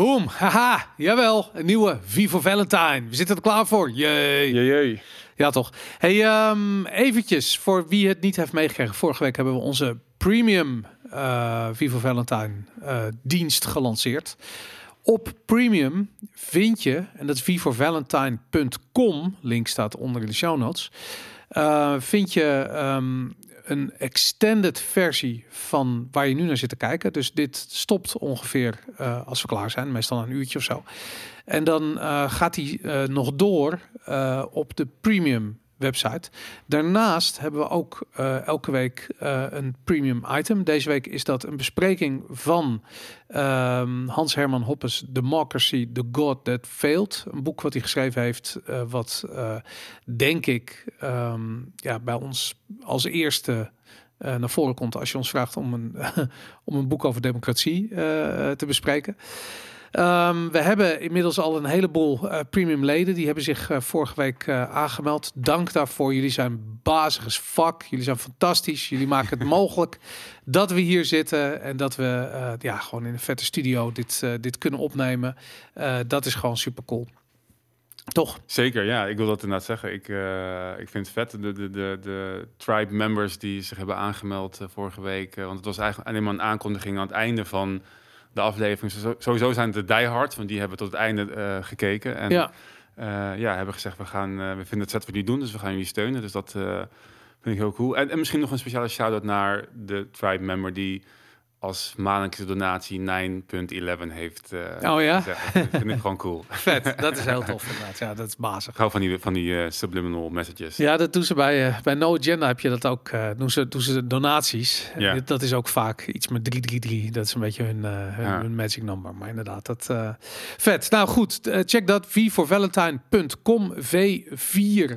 Boom, haha, jawel, een nieuwe Vivo Valentine. We zitten er klaar voor. Jee. Jee, Ja, toch. Hey, ehm, eventjes voor wie het niet heeft meegekregen. Vorige week hebben we onze premium uh, Vivo Valentine uh, dienst gelanceerd. Op premium vind je, en dat is vivovalentine.com, link staat onder in de show notes, uh, vind je um, een extended versie van waar je nu naar zit te kijken. Dus dit stopt ongeveer uh, als we klaar zijn, meestal een uurtje of zo. En dan uh, gaat hij uh, nog door op de premium website. Daarnaast hebben we ook uh, elke week uh, een premium item. Deze week is dat een bespreking van um, Hans Herman Hoppes Democracy, The God That Failed. Een boek wat hij geschreven heeft, uh, wat denk ik um, ja, bij ons als eerste naar voren komt als je ons vraagt om een, om een boek over democratie te bespreken. Um, we hebben inmiddels al een heleboel uh, premium leden. Die hebben zich uh, vorige week uh, aangemeld. Dank daarvoor. Jullie zijn bazig as fuck. Jullie zijn fantastisch. Jullie maken het mogelijk dat we hier zitten. En dat we ja, gewoon in een vette studio dit, dit kunnen opnemen. dat is gewoon super cool. Toch? Zeker, ja. Ik wil dat inderdaad zeggen. Ik, ik vind het vet. De, de, de, de tribe members die zich hebben aangemeld vorige week. want het was eigenlijk alleen maar een aankondiging aan het einde van de aflevering. Sowieso zijn de diehard, want die hebben tot het einde uh, gekeken. En ja. Uh, ja, hebben gezegd, we, gaan, uh, we vinden het vet wat jullie doen, dus we gaan jullie steunen. Dus dat vind ik heel cool. En, en misschien nog een speciale shout-out naar de tribe member die als maandelijkse donatie 9.11 heeft uh, oh ja? Gezegd. Dat vind ik gewoon cool. Vet, dat is heel tof inderdaad. Ja, dat is bazig. Hou van die, van die uh, subliminal messages. Ja, dat doen ze bij, uh, bij No Agenda heb je dat ook. doen, ze, doen ze donaties. Ja. Dat is ook vaak iets met 333. Dat is een beetje hun, hun, ja. hun magic number. Maar inderdaad, dat vet. Nou goed, check dat. V voor Valentine.com. V4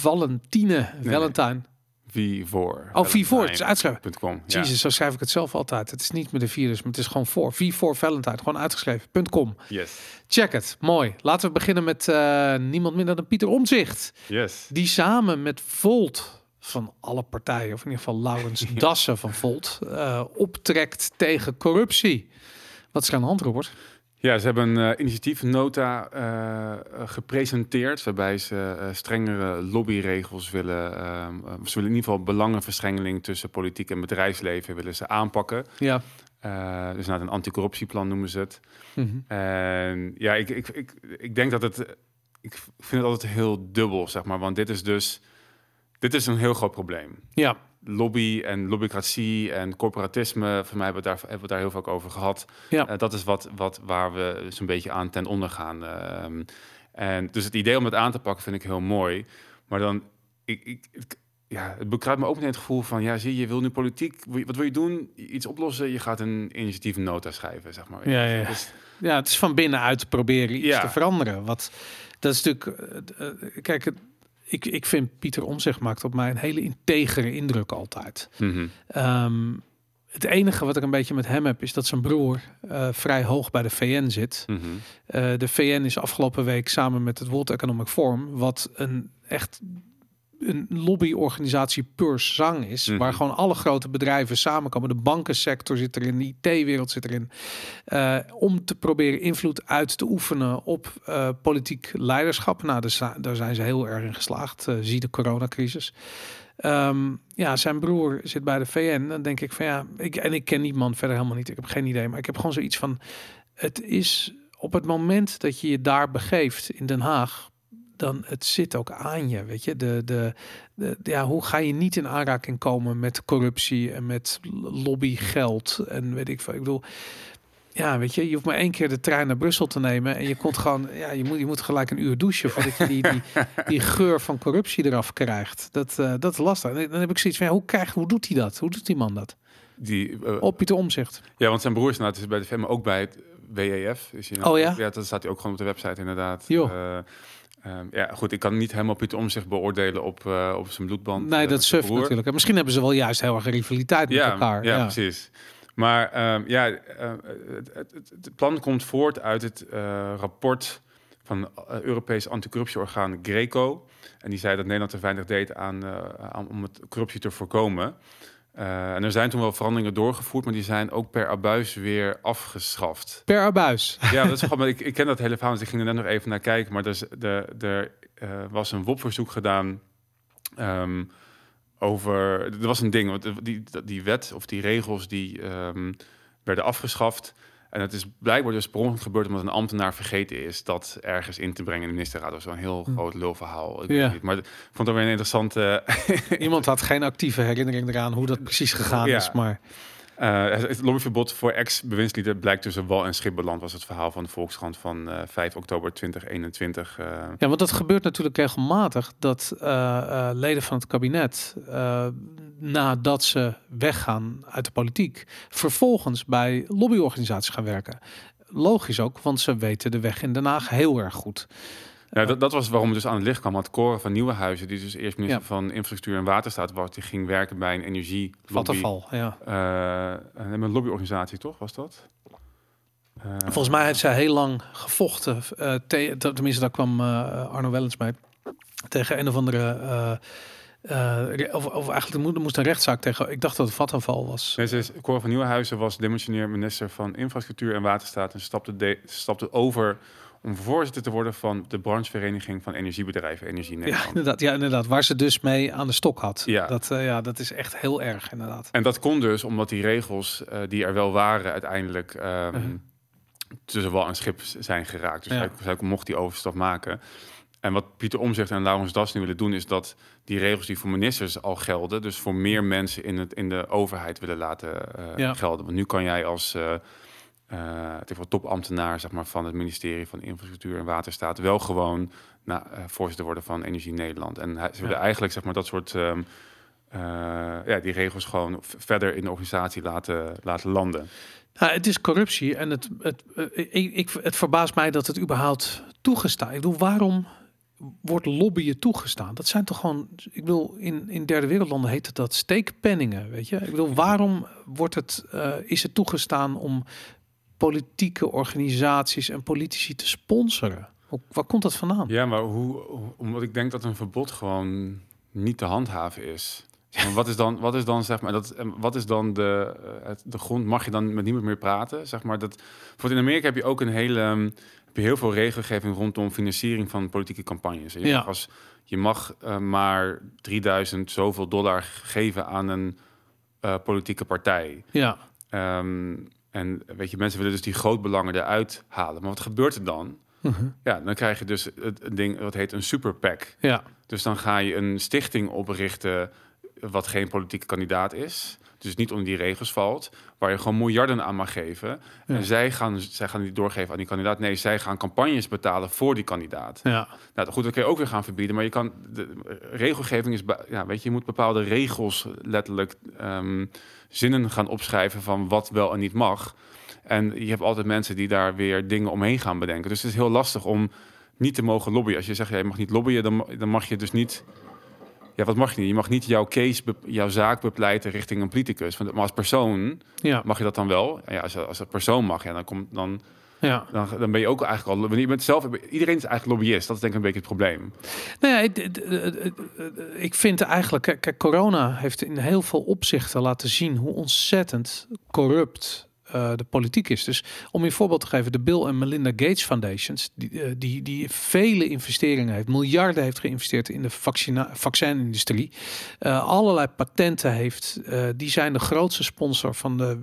Valentine nee, Valentine. Nee. V4. Oh, V4, het is uitgeschreven. Ja. Jezus, zo schrijf ik het zelf altijd. Het is niet met de virus, maar het is gewoon voor. V4 Valentine, gewoon uitgeschreven.com. Yes. Check het. Mooi. Laten we beginnen met uh, niemand minder dan Pieter Omzicht. Yes. Die samen met Volt van alle partijen, of in ieder geval Laurens Dassen van Volt, uh, optrekt tegen corruptie. Wat is er aan de hand, Robert? Ja, ze hebben een uh, initiatiefnota uh, gepresenteerd waarbij ze uh, strengere lobbyregels willen. ze willen in ieder geval belangenverstrengeling tussen politiek en bedrijfsleven willen ze aanpakken. Ja. dus naar een anticorruptieplan noemen ze het. Mm -hmm. En ja, ik, ik, ik, ik denk dat het. Ik vind het altijd heel dubbel, zeg maar. Want dit is dus. Dit is een heel groot probleem. Ja lobby en lobbycratie en corporatisme, voor mij hebben we daar, hebben we daar heel vaak over gehad. Ja. Uh, dat is wat, wat waar we zo'n beetje aan ten onder gaan. Uh, en dus het idee om het aan te pakken vind ik heel mooi. Maar dan, ik, ik, ik ja, het bekruipt me ook meteen het gevoel van, ja, zie je, je wil nu politiek, wat wil je doen? Iets oplossen, je gaat een initiatiefnota schrijven, zeg maar. Ja, ja. Dus, ja het is van binnenuit proberen iets Ja. te veranderen. Wat, dat is natuurlijk, uh, kijk, ik, ik vind Pieter Omzicht maakt op mij een hele integere indruk altijd. mhm. Um, het enige wat ik een beetje met hem heb, is dat zijn broer uh, vrij hoog bij de VN zit. Mhm. Uh, de VN is afgelopen week samen met het World Economic Forum, wat een echt een lobbyorganisatie pur zang is, Mhm. waar gewoon alle grote bedrijven samenkomen. De bankensector zit erin, de IT-wereld zit erin, uh, om te proberen invloed uit te oefenen op uh, politiek leiderschap. Nou, dus, daar zijn ze heel erg in geslaagd. Uh, zie de coronacrisis. Um, ja, zijn broer zit bij de VN. Dan denk ik van ja, ik, en ik ken die man verder helemaal niet. Ik heb geen idee, maar ik heb gewoon zoiets van: het is op het moment dat je je daar begeeft in Den Haag, dan het zit ook aan je, weet je. De, de, de, ja, hoe ga je niet in aanraking komen met corruptie en met lobbygeld en weet ik veel. Ik bedoel, ja, weet je, je hoeft maar één keer de trein naar Brussel te nemen en je komt gewoon, ja, je moet, je moet gelijk een uur douchen voordat je die, die, die geur van corruptie eraf krijgt. Dat, uh, dat is lastig. En dan heb ik zoiets van, ja, hoe krijgt, hoe doet hij dat? Hoe doet die man dat? Die, uh, Op Pieter Omzicht. Ja, want zijn broer is is bij de VN, maar ook bij het WEF. Is hij oh ja? Ja, dat staat hij ook gewoon op de website inderdaad. Jo. Uh, Um, ja, goed, ik kan niet helemaal Pieter Omzicht beoordelen op, uh, op zijn bloedband. Nee, uh, dat suf natuurlijk. En misschien hebben ze wel juist heel erg rivaliteit met elkaar. Ja, Ja, precies. Maar um, ja, uh, het, het, het, plan komt voort uit het rapport van het Europees anticorruptieorgaan Greco. En die zei dat Nederland te weinig deed aan, aan om het corruptie te voorkomen. Eh, en er zijn toen wel veranderingen doorgevoerd, maar die zijn ook per abuis weer afgeschaft. Per abuis. Ja, dat is gewoon, ik, ik ken dat hele verhaal, dus ik ging er net nog even naar kijken. Maar de, er uh, was een WOP-verzoek gedaan ehm, over... Er was een ding, want die, die wet of die regels die um, werden afgeschaft... En het is blijkbaar dus per ongeluk gebeurd omdat een ambtenaar vergeten is dat ergens in te brengen in de ministerraad. Dat was zo'n heel hm. groot lulverhaal. Ik ja. Maar ik vond het weer een interessante... Iemand had geen actieve herinnering eraan hoe dat precies gegaan is, maar... Uh, het lobbyverbod voor ex-bewindslieden blijkt tussen wal en schip beland, was het verhaal van de Volkskrant van uh, eh, 5 oktober 2021. Uh. Eh. Ja, want dat gebeurt natuurlijk regelmatig, dat leden van het kabinet, nadat ze weggaan uit de politiek, vervolgens bij lobbyorganisaties gaan werken. Logisch ook, want ze weten de weg in Den Haag heel erg goed. Nou, dat, dat was waarom het dus aan het licht kwam. Want Koren van Nieuwenhuizen, die dus eerst minister van Infrastructuur en Waterstaat was, die ging werken bij een energie Vattenfall, ja. Uh, een lobbyorganisatie, toch? Was dat? Uh, Volgens mij heeft zij heel lang gevochten. Uh, te, tenminste, daar kwam Arno Wellens mee. Tegen een of andere. of, of eigenlijk er moest een rechtszaak tegen. Ik dacht dat het Vattenfall was. Nee, is, Cor van Nieuwenhuizen was demissionair minister van Infrastructuur en Waterstaat en stapte, de, stapte over om voorzitter te worden van de branchevereniging van energiebedrijven Energie Nederland. Ja, inderdaad, ja, inderdaad. Waar ze dus mee aan de stok had. Ja. Dat, uh, ja, dat is echt heel erg, inderdaad. En dat kon dus omdat die regels uh, die er wel waren uiteindelijk um, uh -huh. tussen wal en schip zijn geraakt. Dus ja. zij, mocht die overstap maken. En wat Pieter Omzicht en Laurens Das nu willen doen, is dat die regels die voor ministers al gelden, dus voor meer mensen in, het, in de overheid willen laten uh, ja. gelden. Want nu kan jij als uh, topambtenaar zeg maar, van het ministerie van Infrastructuur en Waterstaat wel gewoon nou, uh, voorzitter worden van Energie Nederland. En hij, ze willen ja. eigenlijk zeg maar, dat soort um, uh, ja, die regels gewoon verder in de organisatie laten, laten landen. Nou, het is corruptie en het, het, ik, ik, het verbaast mij dat het überhaupt toegestaan. Ik bedoel, waarom wordt lobbyen toegestaan? Dat zijn toch gewoon, ik bedoel, in, in derde wereldlanden heet het dat steekpenningen, weet je? Ik bedoel, waarom wordt het, uh, is het toegestaan om politieke organisaties en politici te sponsoren? Waar komt dat vandaan? Ja, maar hoe, omdat ik denk dat een verbod gewoon niet te handhaven is. Maar wat is dan, wat is dan zeg maar, dat, wat is dan de, eh, het, de grond? Mag je dan met niemand meer praten? Zeg maar dat. Voor in Amerika heb je ook een hele, heb je heel veel regelgeving rondom financiering van politieke campagnes. Je ja. mag als je mag uh, maar 3000 zoveel dollar geven aan een uh, politieke partij. Ja. Um, en weet je, mensen willen dus die grootbelangen eruit halen. Maar wat gebeurt er dan? Uh -huh. Ja, dan krijg je dus het, ding wat heet een super PAC. Ja. Dus dan ga je een stichting oprichten wat geen politieke kandidaat is. Dus niet onder die regels valt. Waar je gewoon miljarden aan mag geven. Ja. En zij gaan, zij gaan die doorgeven aan die kandidaat. Nee, zij gaan campagnes betalen voor die kandidaat. Ja. Nou goed, dat kun je ook weer gaan verbieden. Maar je kan. De regelgeving is. Ja, weet je, je moet bepaalde regels letterlijk. Um, zinnen gaan opschrijven van wat wel en niet mag. En je hebt altijd mensen die daar weer dingen omheen gaan bedenken. Dus het is heel lastig om niet te mogen lobbyen. Als je zegt, ja, je mag niet lobbyen, dan, dan mag je dus niet... Ja, wat mag je niet? Je mag niet jouw case, jouw zaak bepleiten richting een politicus. Maar als persoon ja. mag je dat dan wel. En ja, als, als persoon mag, ja, dan komt dan... Ja. Dan, dan ben je ook eigenlijk al. Je bent zelf, iedereen is eigenlijk lobbyist. Dat is denk ik een beetje het probleem. Nou ja, ik, ik vind eigenlijk. Kijk, corona heeft in heel veel opzichten laten zien hoe ontzettend corrupt uh, de politiek is. Dus om je voorbeeld te geven, de Bill en Melinda Gates Foundations, die, uh, die, die vele investeringen heeft, miljarden heeft geïnvesteerd in de vaccinindustrie, uh, allerlei patenten heeft, die zijn de grootste sponsor van de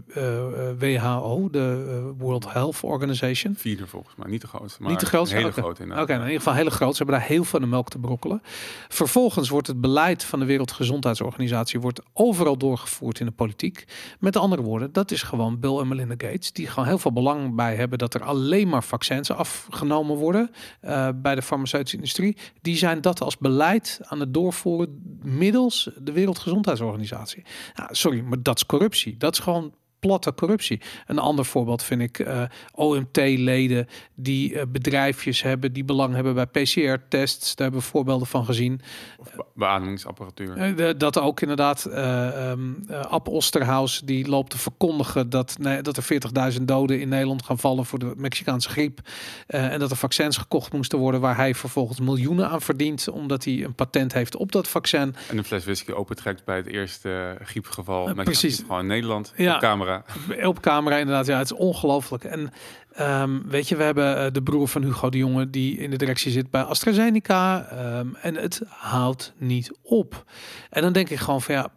WHO, de World Health Organization. Vierde volgens mij, niet de grootste, maar niet de grootste. Hele okay. grote. Oké, okay, nou, in ieder geval hele groot. Ze hebben daar heel veel de melk te brokkelen. Vervolgens wordt het beleid van de Wereldgezondheidsorganisatie wordt overal doorgevoerd in de politiek. Met andere woorden, dat is gewoon Bill en Melinda Gates, die gewoon heel veel belang bij hebben dat er alleen maar vaccins afgenomen worden uh, bij de farmaceutische industrie. Die zijn dat als beleid aan het doorvoeren middels de Wereldgezondheidsorganisatie. Nou, sorry, maar dat is corruptie. Dat is gewoon platte corruptie. Een ander voorbeeld vind ik uh, OMT-leden die uh, bedrijfjes hebben die belang hebben bij PCR-tests. Daar hebben we voorbeelden van gezien. Of beademingsapparatuur. Uh, dat ook inderdaad. Um, Ab Osterhaus die loopt te verkondigen dat, nee, dat er 40.000 doden in Nederland gaan vallen voor de Mexicaanse griep. en dat er vaccins gekocht moesten worden waar hij vervolgens miljoenen aan verdient. Omdat hij een patent heeft op dat vaccin. En een fles whisky opentrekt bij het eerste griepgeval. Precies. Gewoon in Nederland. Ja, op camera. Op camera inderdaad. Ja, het is ongelooflijk. En um, weet je, we hebben uh, de broer van Hugo de Jonge die in de directie zit bij AstraZeneca. Um, en het houdt niet op. En dan denk ik gewoon van ja,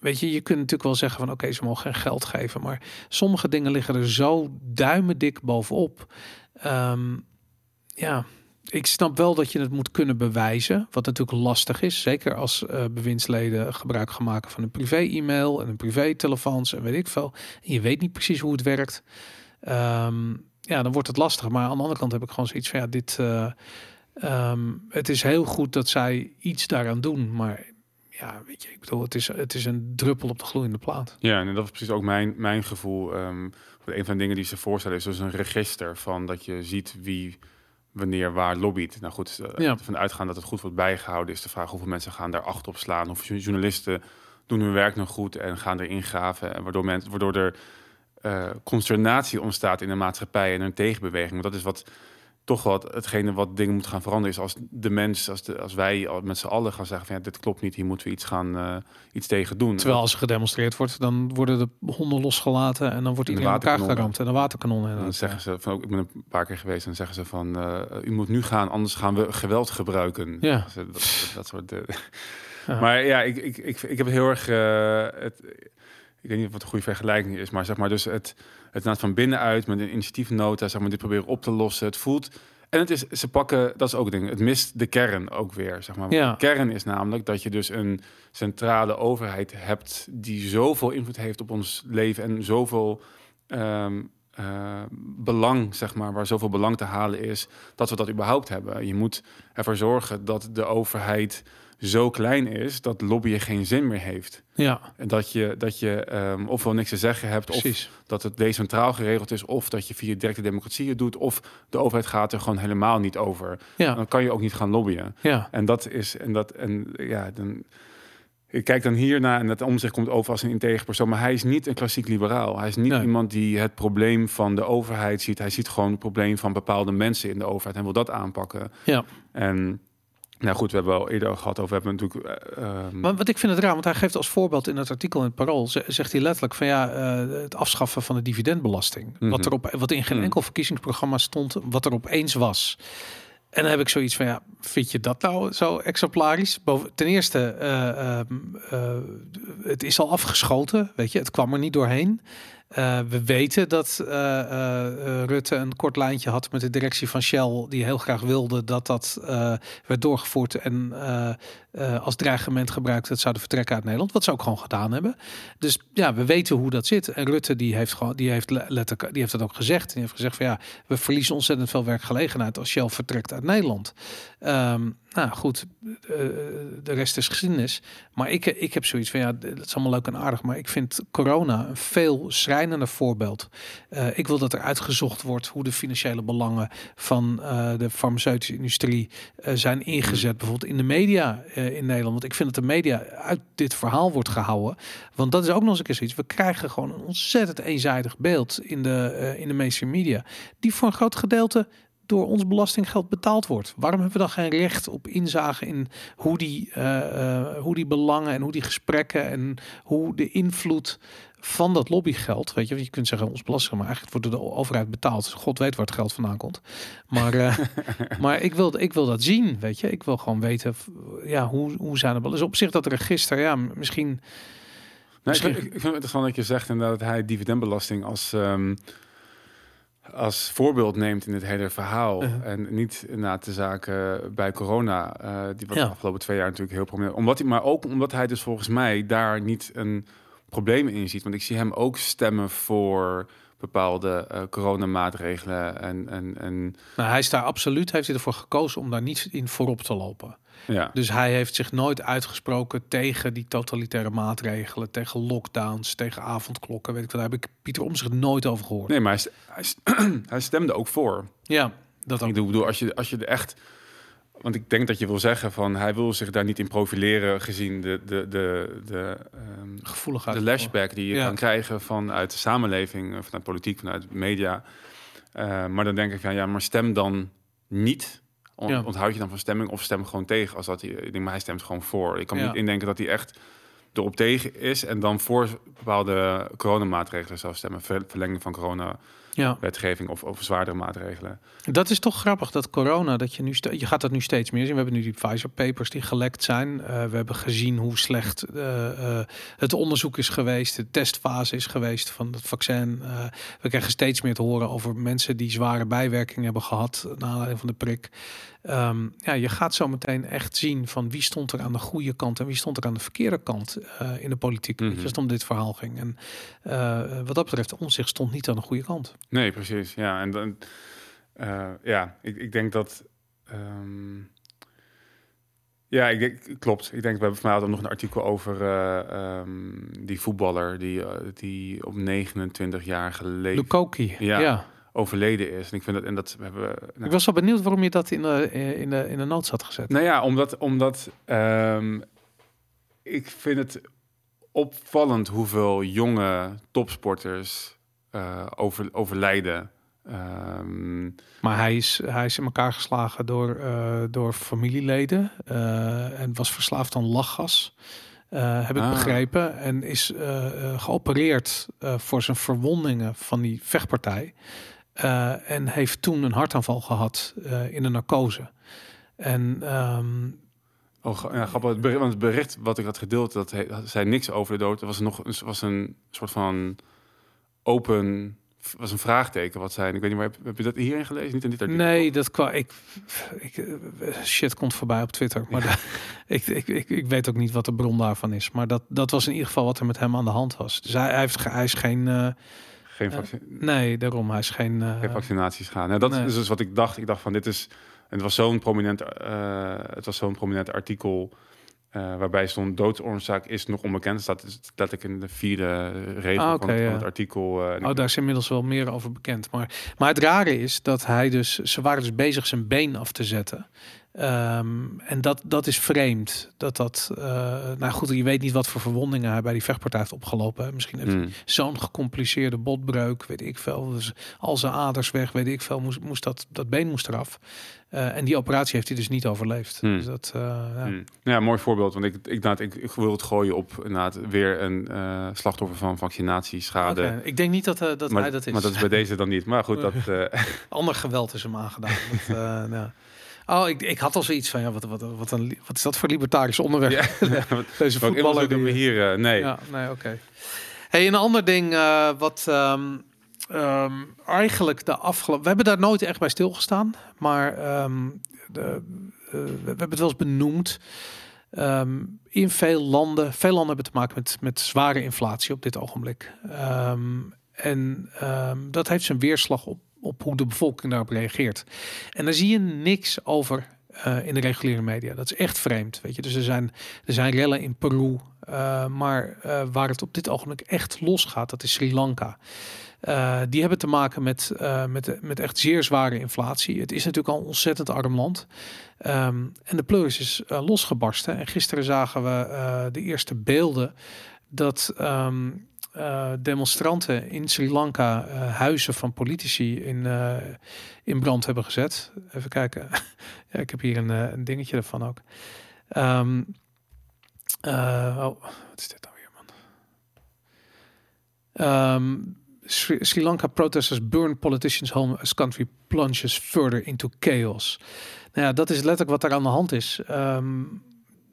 weet je, je kunt natuurlijk wel zeggen van oké, ze mogen geen geld geven, maar sommige dingen liggen er zo duimendik bovenop. Um, ja, ik snap wel dat je het moet kunnen bewijzen, wat natuurlijk lastig is. Zeker als uh, bewindsleden gebruik gaan maken van een privé-e-mail en een privé-telefoons en weet ik veel. En je weet niet precies hoe het werkt. Um, ja, dan wordt het lastig. Maar aan de andere kant heb ik gewoon zoiets van ja, dit. Uh, um, het is heel goed dat zij iets daaraan doen, maar ja, weet je, ik bedoel, het is, het is een druppel op de gloeiende plaat. Ja, en dat is precies ook mijn, mijn gevoel. Um, een van de dingen die ze voorstellen is dus een register van dat je ziet wie wanneer waar lobbyt. Nou goed, uh, ja. van uitgaan dat het goed wordt bijgehouden is de vraag hoeveel mensen gaan daar acht op slaan. Of journalisten doen hun werk nog goed en gaan erin graven. En waardoor, waardoor er uh, consternatie ontstaat in de maatschappij en een tegenbeweging. Want dat is wat toch wat hetgene wat dingen moet gaan veranderen is als de mens, als, de, als wij met z'n allen gaan zeggen van ja, dit klopt niet, hier moeten we iets gaan uh, iets tegen doen. Terwijl als er gedemonstreerd wordt, dan worden de honden losgelaten en dan wordt iedereen in elkaar geramd en een waterkanon. En dan zeggen ze van ook, ik ben een paar keer geweest en zeggen ze van uh, u moet nu gaan, anders gaan we geweld gebruiken. Ja. Dat, dat, dat soort. Uh, ja. Maar ja, ik, ik, ik, ik heb heel erg het ik weet niet het een goede vergelijking is, maar zeg maar dus het, het naast van binnenuit met een initiatiefnota, zeg maar, dit proberen op te lossen. Het voelt. En het is, ze pakken, dat is ook een ding, het mist de kern ook weer, zeg maar. Ja. De kern is namelijk dat je dus een centrale overheid hebt die zoveel invloed heeft op ons leven en zoveel um, uh, belang, zeg maar, waar zoveel belang te halen is, dat we dat überhaupt hebben. Je moet ervoor zorgen dat de overheid zo klein is dat lobbyen geen zin meer heeft. Ja. En dat je, dat je um, ofwel niks te zeggen hebt, Precies. of dat het decentraal geregeld is, of dat je via directe democratie het doet, of de overheid gaat er gewoon helemaal niet over. Ja. Dan kan je ook niet gaan lobbyen. Ja. En dat is, en dat, en ja, dan. Ik kijk dan hierna en dat omzicht komt over als een integer persoon, maar hij is niet een klassiek liberaal. Hij is niet iemand die het probleem van de overheid ziet. Hij ziet gewoon het probleem van bepaalde mensen in de overheid en wil dat aanpakken. Ja. En nou goed, we hebben al eerder gehad over. We hebben natuurlijk. Uh, maar wat ik vind het raar, want hij geeft als voorbeeld in het artikel in het Parool zegt hij letterlijk van ja, uh, het afschaffen van de dividendbelasting, mm -hmm. wat er op wat in geen mhm. enkel verkiezingsprogramma stond, wat er opeens was. En dan heb ik zoiets van ja, vind je dat nou zo exemplarisch? Ten eerste, uh, het is al afgeschoten, weet je, het kwam er niet doorheen. Uh, we weten dat uh, uh, Rutte een kort lijntje had met de directie van Shell, die heel graag wilde dat dat werd doorgevoerd en als dreigement gebruikt dat zouden vertrekken uit Nederland, wat ze ook gewoon gedaan hebben. Dus ja, we weten hoe dat zit. En Rutte die heeft gewoon, die heeft letterlijk, die heeft dat ook gezegd. Die heeft gezegd van ja, we verliezen ontzettend veel werkgelegenheid als Shell vertrekt uit Nederland. Um, nou goed, de rest is geschiedenis. Maar ik, ik heb zoiets van ja, dat is allemaal leuk en aardig, maar ik vind corona een veel schrijf schrijnende voorbeeld. Ik wil dat er uitgezocht wordt hoe de financiële belangen van de farmaceutische industrie zijn ingezet. Bijvoorbeeld in de media in Nederland. Want ik vind dat de media uit dit verhaal wordt gehouden. Want dat is ook nog eens een keer iets. We krijgen gewoon een ontzettend eenzijdig beeld in de, in de mainstream media. Die voor een groot gedeelte door ons belastinggeld betaald wordt. Waarom hebben we dan geen recht op inzage in hoe die, uh, uh, hoe die belangen en hoe die gesprekken en hoe de invloed van dat lobbygeld, weet je, je kunt zeggen ons belasting, maar eigenlijk wordt door de overheid betaald. God weet waar het geld vandaan komt. Maar, uh, maar ik, wil, ik wil dat zien, weet je. Ik wil gewoon weten, ja, hoe, hoe zijn het? Dus op zich dat register, ja, misschien... Nee, misschien... Ik, ik, vind het interessant dat je zegt en dat hij dividendbelasting als... Um, als voorbeeld neemt in het hele verhaal. Uh-huh. En niet na de zaken bij corona, uh, die was de afgelopen twee jaar natuurlijk heel prominent. Omdat hij, maar ook omdat hij dus volgens mij daar niet een problemen in ziet. Want ik zie hem ook stemmen voor bepaalde uh, coronamaatregelen. En, en, en... Nou, hij is daar absoluut, heeft hij ervoor gekozen om daar niet in voorop te lopen. Ja. Dus hij heeft zich nooit uitgesproken tegen die totalitaire maatregelen, tegen lockdowns, tegen avondklokken. Weet ik wat, daar heb ik Pieter om zich nooit over gehoord. Nee, maar hij, hij, stemde ook voor. Ja, dat ook. Ik bedoel, als je, als je er echt want ik denk dat je wil zeggen van hij wil zich daar niet in profileren gezien de, de, de, de, um, Gevoeligheid. de lashback die je kan krijgen vanuit de samenleving, vanuit politiek, vanuit media. Uh, maar dan denk ik van ja, maar stem dan niet. Onthoud je dan van stemming of stem gewoon tegen als dat hij. Ik denk, maar hij stemt gewoon voor. Ik kan niet indenken dat hij echt erop tegen is en dan voor bepaalde coronamaatregelen zou stemmen, verlenging van corona ja. wetgeving of, of zwaardere maatregelen. Dat is toch grappig dat corona, dat je nu je gaat dat nu steeds meer zien. We hebben nu die Pfizer papers die gelekt zijn. Uh, we hebben gezien hoe slecht uh, uh, het onderzoek is geweest, de testfase is geweest van het vaccin. we krijgen steeds meer te horen over mensen die zware bijwerkingen hebben gehad na aanleiding van de prik. Um, ja, je gaat zo meteen echt zien van wie stond er aan de goede kant en wie stond er aan de verkeerde kant in de politiek. Mm -hmm. Als het om dit verhaal ging. En wat dat betreft, onzicht stond niet aan de goede kant. Nee, precies. Ja, en dan, uh, ja, ik, ik denk dat. Um, ja, ik denk, klopt. Ik denk, we hebben vanavond nog een artikel over uh, um, die voetballer die, uh, die op 29 jaar geleden. Lukoki, ja. ja. Overleden is. En ik vind dat. En dat we hebben. Nou, ik was wel benieuwd waarom je dat in de, in de, in de nood had gezet. Nou ja, omdat. omdat um, ik vind het opvallend hoeveel jonge topsporters uh, over, overlijden. Um, maar hij is, hij is in elkaar geslagen door, uh, door familieleden uh, en was verslaafd aan lachgas. heb ik ah. begrepen. En is geopereerd voor zijn verwondingen van die vechtpartij. En heeft toen een hartaanval gehad in een narcose. En um, Oh, ja, grappig. Want het bericht wat ik had gedeeld, dat zei niks over de dood. Er was nog was een soort van open was een vraagteken wat zijn. Ik weet niet, maar heb, heb je dat hierin gelezen? Niet in dit artikel? Nee, dat kwam. Ik, ik, shit komt voorbij op Twitter. Maar ik, ik, ik, ik, weet ook niet wat de bron daarvan is. Maar dat, dat was in ieder geval wat er met hem aan de hand was. Dus hij, hij heeft, hij is geen. Uh, geen uh, nee, daarom. Hij is geen. Uh, geen vaccinaties gaan. Nou, dat nee. is dus wat ik dacht. Ik dacht van dit is. En het was zo'n prominent. het was zo'n prominent artikel. Uh, waarbij stond doodsoorzaak is nog onbekend. Dat staat dat ik in de vierde regel ah, okay, van, van, het artikel. Uh, oh, daar is inmiddels wel meer over bekend. Maar, maar het rare is dat hij dus, ze waren dus bezig zijn been af te zetten. Um, en dat, dat is vreemd. Dat dat, uh, nou goed, je weet niet wat voor verwondingen hij bij die vechtpartij heeft opgelopen. Misschien heeft mm. zo'n gecompliceerde botbreuk, weet ik veel. Dus al zijn aders weg, weet ik veel. Moest, moest dat, dat been moest eraf. Uh, en die operatie heeft hij dus niet overleefd. Mm. Dus dat, uh, ja. Mm. ja, mooi voorbeeld. Want ik, ik, ik, ik, ik wil het gooien op inderdaad, weer een slachtoffer van vaccinatieschade. Okay. Ik denk niet dat, dat maar, hij dat is. Maar dat is bij deze dan niet. Maar goed, dat... Ander geweld is hem aangedaan. dat, ja. Oh, ik, ik had al zoiets van, ja, wat, wat, wat, een, wat is dat voor libertarisch onderwerp? Ja, Deze voetballer die we hier, uh, nee. Ja, nee, oké. Okay. Hey, een ander ding uh, wat um, um, eigenlijk de afgelopen... We hebben daar nooit echt bij stilgestaan, maar um, de, uh, we hebben het wel eens benoemd. Um, in veel landen, veel landen hebben te maken met, met zware inflatie op dit ogenblik. Um, en um, dat heeft zijn weerslag op op hoe de bevolking daarop reageert. En daar zie je niks over uh, in de reguliere media. Dat is echt vreemd, weet je. Dus er zijn, er zijn rellen in Peru, uh, maar uh, waar het op dit ogenblik echt losgaat, dat is Sri Lanka. die hebben te maken met, met, met echt zeer zware inflatie. Het is natuurlijk al een ontzettend arm land. Um, en de pleuris is losgebarsten. En gisteren zagen we de eerste beelden dat um, uh, demonstranten in Sri Lanka uh, huizen van politici in, uh, in brand hebben gezet. Even kijken. ja, ik heb hier een, een dingetje ervan ook. Um, oh, wat is dit nou weer, man? Um, Sri, Lanka protesters burn politicians home as country plunges further into chaos. Nou ja, dat is letterlijk wat er aan de hand is. Um,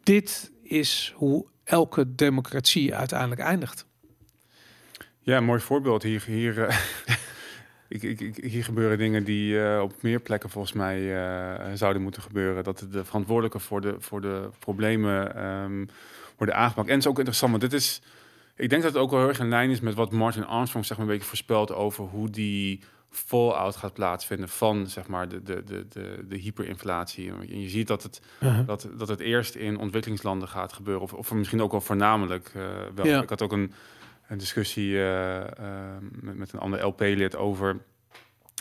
dit is hoe elke democratie uiteindelijk eindigt. Ja, mooi voorbeeld. Hier, hier, uh, ik, ik, hier gebeuren dingen die uh, op meer plekken volgens mij uh, zouden moeten gebeuren. Dat de verantwoordelijken voor de, voor de problemen um, worden aangepakt. En het is ook interessant, want dit is ik denk dat het ook wel heel erg in lijn is met wat Martin Armstrong zeg maar een beetje voorspelt over hoe die fallout gaat plaatsvinden van zeg maar de, de, de, de, de hyperinflatie. En je ziet dat het, dat, dat het eerst in ontwikkelingslanden gaat gebeuren, of, of misschien ook wel voornamelijk eh, wel. Ja. Ik had ook een, een discussie eh, eh, met, met een ander LP-lid over,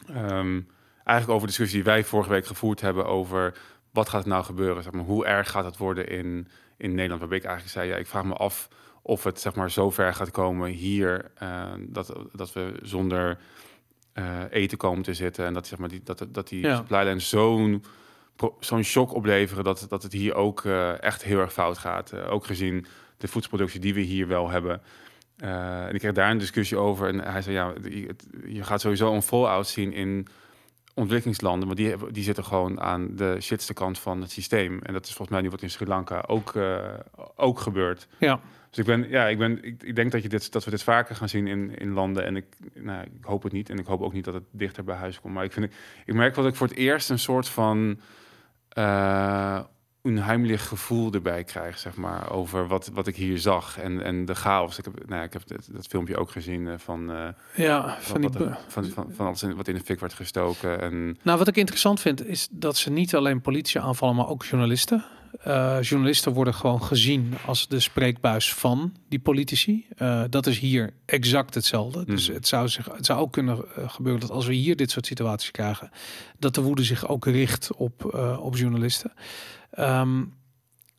ehm, eigenlijk over de discussie die wij vorige week gevoerd hebben over wat gaat er nou gebeuren, zeg maar, hoe erg gaat het worden in, in Nederland, waarbij ik eigenlijk zei, ja, ik vraag me af of het zeg maar zo ver gaat komen hier eh, dat, dat we zonder eh, eten komen te zitten en dat zeg maar die dat dat die Ja. supply line zo'n zo'n shock opleveren dat dat het hier ook echt heel erg fout gaat. Ook gezien de voedselproductie die we hier wel hebben. Eh, en ik kreeg daar een discussie over en hij zei ja, je, gaat sowieso een fallout zien in ontwikkelingslanden, maar die, hebben, die zitten gewoon aan de shitste kant van het systeem. En dat is volgens mij nu wat in Sri Lanka ook, eh, ook gebeurt. Ja. Dus ik ben, ja, ik ben, ik, ik denk dat je dit, dat we dit vaker gaan zien in, in landen. En ik, nou, ik hoop het niet. En ik hoop ook niet dat het dichter bij huis komt. Maar ik vind, ik, merk wel dat ik voor het eerst een soort van eh onheimelijk gevoel erbij krijg, zeg maar, over wat, wat ik hier zag en, en de chaos. Ik heb, nou, ja, ik heb dat, dat filmpje ook gezien eh, van, eh, Ja, van die wat, bu- van, van, van alles in- wat in de fik werd gestoken. En Nou, wat ik interessant vind, is dat ze niet alleen politie aanvallen, maar ook journalisten. Eh, journalisten worden gewoon gezien als de spreekbuis van die politici. Eh, dat is hier exact hetzelfde. Dus Mhm. het zou, zich, het zou ook kunnen eh, gebeuren dat als we hier dit soort situaties krijgen, dat de woede zich ook richt op, op journalisten. Ehm,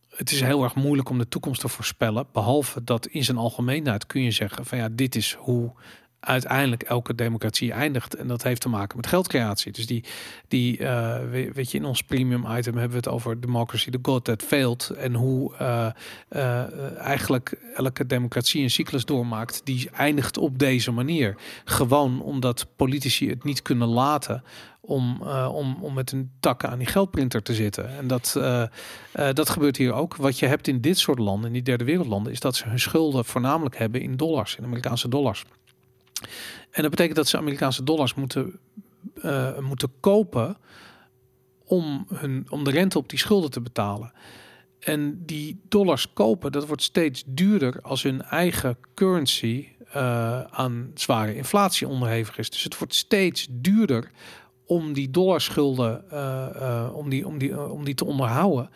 het is heel erg moeilijk om de toekomst te voorspellen. Behalve dat in zijn algemeenheid kun je zeggen van ja, dit is hoe uiteindelijk elke democratie eindigt. En dat heeft te maken met geldcreatie. Dus die, die eh, we- weet je, in ons premium item hebben we het over democracy, the god that failed. En hoe eh, eh, eigenlijk elke democratie een cyclus doormaakt die eindigt op deze manier. Gewoon omdat politici het niet kunnen laten om, om, om met hun takken aan die geldprinter te zitten. En dat, dat gebeurt hier ook. Wat je hebt in dit soort landen, in die derde wereldlanden, is dat ze hun schulden voornamelijk hebben in dollars, in Amerikaanse dollars. En dat betekent dat ze Amerikaanse dollars moeten, eh, moeten kopen om, hun, om de rente op die schulden te betalen. En die dollars kopen, dat wordt steeds duurder als hun eigen currency eh, aan zware inflatie onderhevig is. Dus het wordt steeds duurder om die dollarschulden eh, om, die, om, die, om die te onderhouden.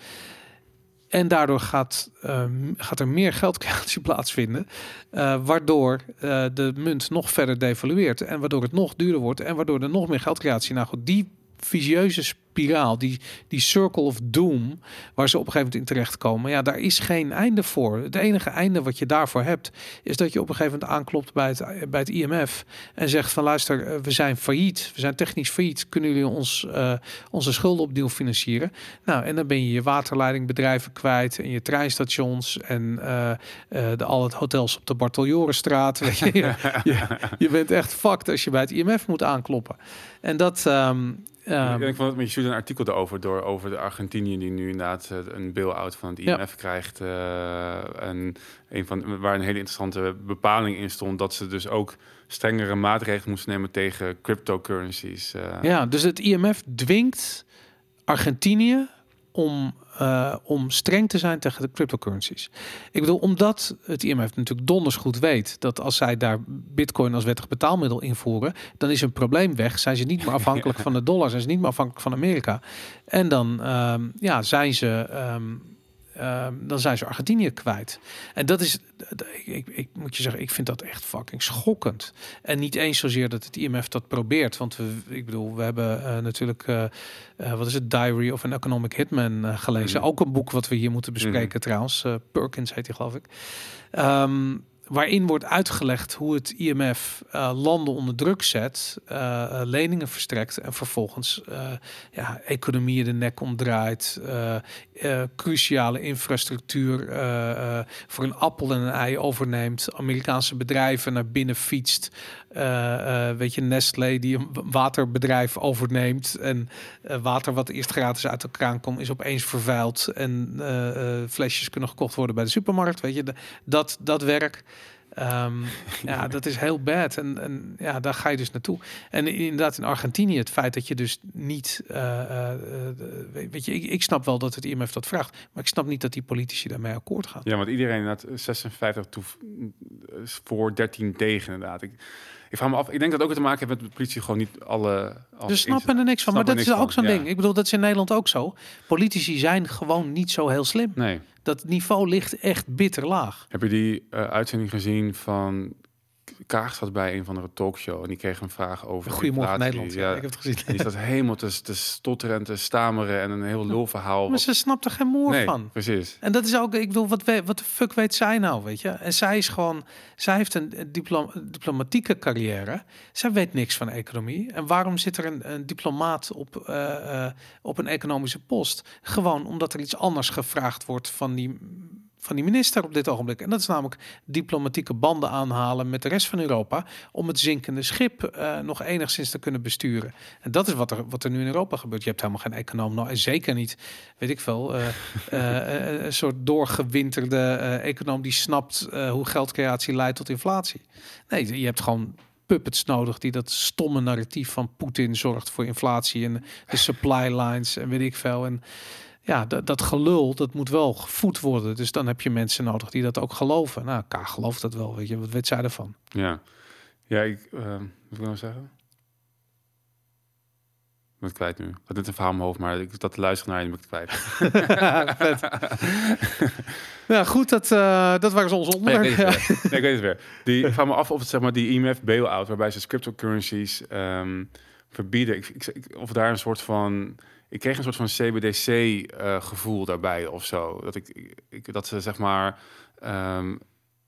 En daardoor gaat, eh, gaat er meer geldcreatie plaatsvinden, eh, waardoor eh, de munt nog verder devalueert en waardoor het nog duurder wordt en waardoor er nog meer geldcreatie. Nou goed, die visieuze spiraal, die, die circle of doom, waar ze op een gegeven moment in terechtkomen, ja, daar is geen einde voor. Het enige einde wat je daarvoor hebt, is dat je op een gegeven moment aanklopt bij het, bij het IMF en zegt van luister, eh, we zijn failliet, we zijn technisch failliet, kunnen jullie ons uh, onze schulden opnieuw financieren? Nou, en dan ben je je waterleidingbedrijven kwijt en je treinstations en uh, de, al het hotels op de Bartoljorenstraat. Weet je, je, bent echt fucked als je bij het IMF moet aankloppen. En dat... Um, Um, ik vond het met een artikel erover door over de Argentinië die nu inderdaad uh, een bail-out van het IMF ja. krijgt. Uh, en een van waar een hele interessante bepaling in stond dat ze dus ook strengere maatregelen moesten nemen tegen cryptocurrencies. Uh. Ja, dus het IMF dwingt Argentinië om uh, om streng te zijn tegen de cryptocurrencies. Ik bedoel, omdat het IMF natuurlijk donders goed weet dat als zij daar bitcoin als wettig betaalmiddel invoeren, dan is een probleem weg. Zijn ze niet meer afhankelijk van de dollar, zijn ze niet meer afhankelijk van Amerika. En dan um, ja, zijn ze. Um, Um, dan zijn ze Argentinië kwijt. En dat is, ik, ik, moet je zeggen, ik vind dat echt fucking schokkend. En niet eens zozeer dat het IMF dat probeert. Want we, ik bedoel, we hebben uh, natuurlijk, uh, uh, wat is het, Diary of an Economic Hitman gelezen. Mm. Ook een boek wat we hier moeten bespreken mm. trouwens. Perkins heet hij geloof ik. Um, waarin wordt uitgelegd hoe het IMF uh, landen onder druk zet, uh, leningen verstrekt en vervolgens ja, economieën de nek omdraait, cruciale infrastructuur voor een appel en een ei overneemt, Amerikaanse bedrijven naar binnen fietst, weet je, Nestlé die een waterbedrijf overneemt en water wat eerst gratis uit de kraan komt is opeens vervuild en flesjes kunnen gekocht worden bij de supermarkt, weet je, dat, dat werk. Um, ja, dat is heel bad. En, en ja, daar ga je dus naartoe. En inderdaad, in Argentinië, het feit dat je dus niet. Uh, uh, weet je, ik, ik snap wel dat het IMF dat vraagt. Maar ik snap niet dat die politici daarmee akkoord gaan. Ja, want iedereen had 56 toe, is voor 13 tegen inderdaad. Ik, ik vraag me af, ik denk dat ook te maken heeft met de politie gewoon niet alle... alle Ze snappen er niks van. Maar dat is ook zo'n ja. ding. Ik bedoel, dat is in Nederland ook zo. Politici zijn gewoon niet zo heel slim. Nee. Dat niveau ligt echt bitter laag. Heb je die eh, uitzending gezien van Kaag zat bij een van de talkshow en die kreeg een vraag over Goedemorgen. Nederland. Ja, ik heb het gezien. en die zat helemaal te, te stotteren en te stameren en een heel lul verhaal. Maar ze snapt er geen moer nee, van. precies. En dat is ook, ik bedoel, wat, we, wat de fuck weet zij nou, weet je? En zij is gewoon, zij heeft een diplo- diplomatieke carrière. Zij weet niks van economie. En waarom zit er een, een diplomaat op, eh, eh, op een economische post? Gewoon omdat er iets anders gevraagd wordt van die, van die minister op dit ogenblik. En dat is namelijk diplomatieke banden aanhalen met de rest van Europa. Om het zinkende schip eh, nog enigszins te kunnen besturen. En dat is wat er, wat er nu in Europa gebeurt. Je hebt helemaal geen econoom, nou, en zeker niet, weet ik veel, eh, eh, een soort doorgewinterde econoom die snapt hoe geldcreatie leidt tot inflatie. Nee, je hebt gewoon puppets nodig die dat stomme narratief van Poetin zorgt voor inflatie en de supply lines en weet ik veel. En ja, dat, dat gelul, dat moet wel gevoed worden. Dus dan heb je mensen nodig die dat ook geloven. Nou, K gelooft dat wel, weet je. Wat weet zij ervan? Ja, ja ik, eh, wat wil ik nou zeggen? Ik ben het kwijt nu. Ik had net een verhaal in mijn hoofd, maar ik dat te luisteren naar je, ben ik het kwijt. Ja, goed, dat, eh, dat waren ze onze Nee, ik weet. Nee, ik weet het weer. Die, ik vraag me af of het zeg maar die IMF bailout, waarbij ze cryptocurrencies ehm, verbieden. Ik, ik- of daar een soort van. Ik kreeg een soort van CBDC eh, gevoel daarbij of zo. Dat ik, ik, ik- dat ze zeg maar. ehm,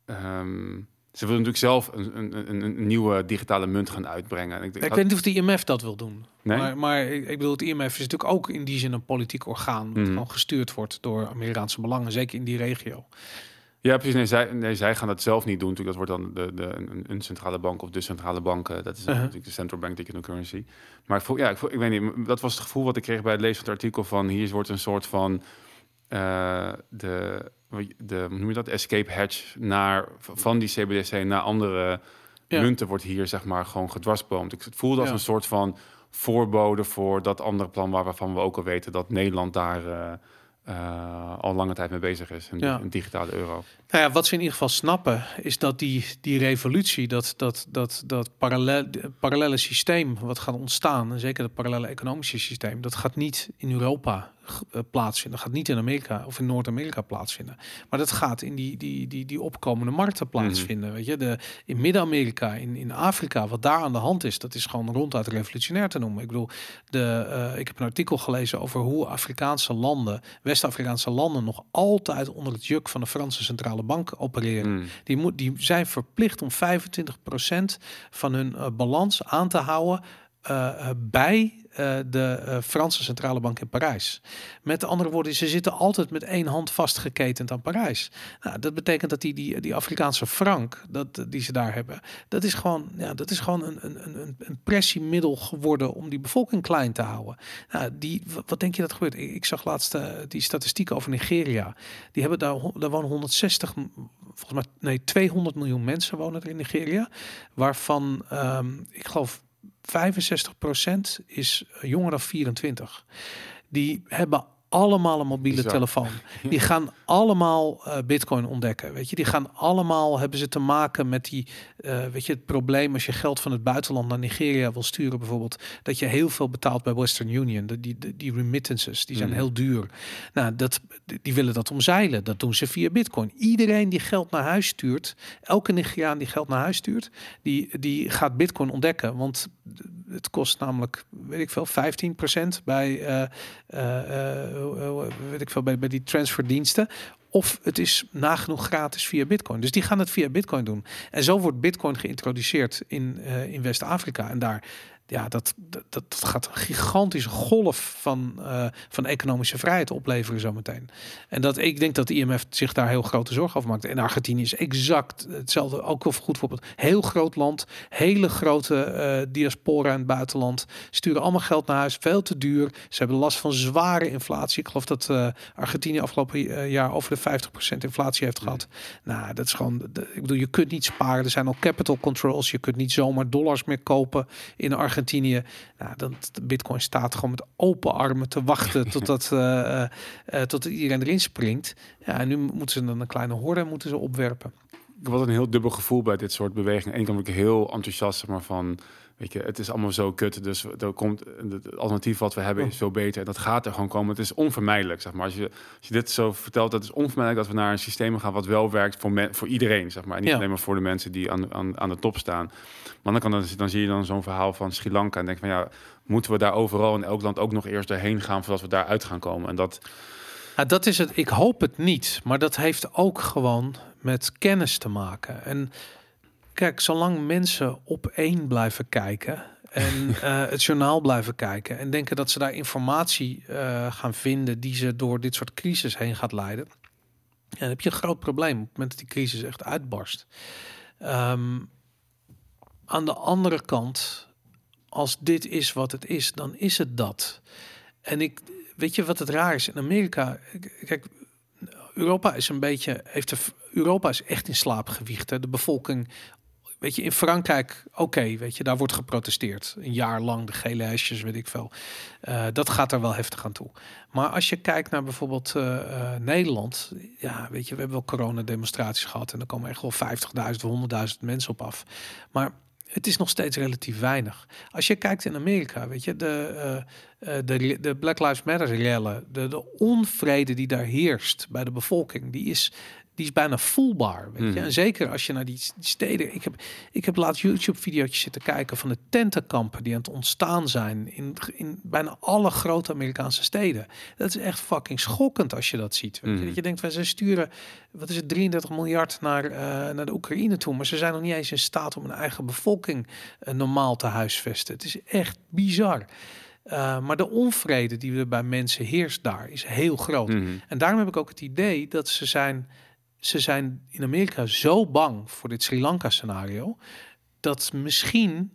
ehm, ze willen natuurlijk zelf een, een, een, nieuwe digitale munt gaan uitbrengen. En ik, Ik weet niet of de IMF dat wil doen. Nee? Maar, maar ik, ik bedoel, het IMF is natuurlijk ook in die zin een politiek orgaan. Wat Mhm. gewoon gestuurd wordt door Amerikaanse belangen, zeker in die regio. Ja, precies. Nee zij, nee, zij gaan dat zelf niet doen. Natuurlijk, dat wordt dan de, de, een, centrale bank of de centrale bank. eh, Dat is Uh-huh. natuurlijk de central bank digital currency. Maar ik, voel, ja, ik, voel, ik weet niet, dat was het gevoel wat ik kreeg bij het lezen van het artikel van hier wordt een soort van eh, de, de, hoe noem je dat, escape hatch naar, van die CBDC naar andere Ja. munten wordt hier zeg maar gewoon gedwarsboomd. Ik het voelde als Ja. een soort van voorbode voor dat andere plan waar, waarvan we ook al weten dat Nederland daar eh, eh, al lange tijd mee bezig is. Een, Ja. een digitale euro. Nou ja, wat ze in ieder geval snappen, is dat die, die revolutie, dat, dat, dat, dat parallel, parallele systeem wat gaat ontstaan, en zeker het parallele economische systeem, dat gaat niet in Europa eh, plaatsvinden. Dat gaat niet in Amerika of in Noord-Amerika plaatsvinden. Maar dat gaat in die, die, die, die opkomende markten plaatsvinden. Weet je, de, in Midden-Amerika, in, in Afrika, wat daar aan de hand is, dat is gewoon ronduit revolutionair te noemen. Ik bedoel, de, eh, ik heb een artikel gelezen over hoe Afrikaanse landen, West-Afrikaanse landen, nog altijd onder het juk van de Franse centrale bank opereren. Mm. Die, moet, die zijn verplicht om 25% van hun eh, balans aan te houden eh, eh, bij eh, de Franse centrale bank in Parijs. Met andere woorden, ze zitten altijd met één hand vastgeketend aan Parijs. Nou, dat betekent dat die, die, Afrikaanse frank, dat, die ze daar hebben, dat is gewoon, ja, dat is gewoon een, een, een, een pressiemiddel geworden om die bevolking klein te houden. Nou, die, wa- wat denk je dat gebeurt? Ik, zag laatst die statistiek over Nigeria. Die hebben daar, daar wonen 160, m- volgens mij, nee, 200 miljoen mensen wonen er in Nigeria. Waarvan, ehm, ik geloof, 65% is jonger dan 24. Die hebben allemaal een mobiele Bizar. telefoon. Die gaan allemaal eh, bitcoin ontdekken. Weet je, die gaan allemaal hebben ze te maken met die, eh, weet je, het probleem als je geld van het buitenland naar Nigeria wil sturen, bijvoorbeeld, dat je heel veel betaalt bij Western Union. De- Die, die, die remittances, die zijn Mhm. heel duur. Nou, dat, die willen dat omzeilen. Dat doen ze via bitcoin. Iedereen die geld naar huis stuurt, elke Nigeriaan die geld naar huis stuurt, die, die gaat bitcoin ontdekken. Want het kost namelijk, weet ik veel, 15% bij, eh, weet ik veel, bij, bij die transferdiensten. Of het is nagenoeg gratis via Bitcoin. Dus die gaan het via Bitcoin doen. En zo wordt Bitcoin geïntroduceerd in, eh, in West-Afrika. En daar, ja, dat, dat, dat gaat een gigantische golf van, eh, van economische vrijheid opleveren zometeen. En dat, ik denk dat de IMF zich daar heel grote zorgen over maakt. En Argentinië is exact hetzelfde. Ook wel goed voorbeeld. Heel groot land, hele grote eh, diaspora in het buitenland. Sturen allemaal geld naar huis, veel te duur. Ze hebben last van zware inflatie. Ik geloof dat eh, Argentinië afgelopen jaar over de 50% inflatie heeft gehad. Nou, dat is gewoon. Ik bedoel, je kunt niet sparen. Er zijn al capital controls. Je kunt niet zomaar dollars meer kopen in Argentinië. Nou, dan de Bitcoin staat gewoon met open armen te wachten totdat, eh, tot iedereen erin springt. Ja, en nu moeten ze dan een kleine horde moeten ze opwerpen. ik had een heel dubbel gevoel bij dit soort bewegingen. Eén kant ben ik heel enthousiast zeg maar, van, weet je, het is allemaal zo kut. Dus er komt, het alternatief wat we hebben is veel beter. En dat gaat er gewoon komen. Het is onvermijdelijk, zeg maar. Als je, als je dit zo vertelt, dat is onvermijdelijk dat we naar een systeem gaan wat wel werkt voor, men, voor iedereen, zeg maar. En niet Ja. alleen maar voor de mensen die aan, aan, aan de top staan. Maar dan, kan dan, dan zie je dan zo'n verhaal van Sri Lanka en denk van ja, moeten we daar overal in elk land ook nog eerst doorheen gaan voordat we daaruit gaan komen. En dat, Ja, dat is het. Ik hoop het niet. Maar dat heeft ook gewoon met kennis te maken. En kijk, zolang mensen op één blijven kijken en eh, het journaal blijven kijken en denken dat ze daar informatie eh, gaan vinden die ze door dit soort crisis heen gaat leiden, ja, dan heb je een groot probleem op het moment dat die crisis echt uitbarst. Ehm, aan de andere kant, als dit is wat het is, dan is het dat. En ik, weet je wat het raar is? In Amerika, kijk, Europa is een beetje, heeft de, Europa is echt in slaap gewiegd. Hè? De bevolking, weet je, in Frankrijk, oké, weet je, daar wordt geprotesteerd. Een jaar lang, de gele hesjes, weet ik veel. Eh, dat gaat er wel heftig aan toe. Maar als je kijkt naar bijvoorbeeld eh, eh, Nederland, ja, weet je, we hebben wel coronademonstraties gehad en er komen echt wel 50.000, 100.000 mensen op af. Maar het is nog steeds relatief weinig. Als je kijkt in Amerika, weet je, de, de, de Black Lives Matter rellen, de, de onvrede die daar heerst bij de bevolking, die is, die is bijna voelbaar. Weet je? Mhm. En zeker als je naar die, die steden. Ik heb, ik heb laatst YouTube-video's zitten kijken van de tentenkampen die aan het ontstaan zijn in, in bijna alle grote Amerikaanse steden. Dat is echt fucking schokkend als je dat ziet. Weet je? Mhm. Dat je denkt, van ze sturen, wat is het, 33 miljard naar, eh, naar de Oekraïne toe, maar ze zijn nog niet eens in staat om hun eigen bevolking eh, normaal te huisvesten. Het is echt bizar. Uh, maar de onvrede die er bij mensen heerst daar is heel groot. Mhm. En daarom heb ik ook het idee dat ze zijn, ze zijn in Amerika zo bang voor dit Sri Lanka scenario dat misschien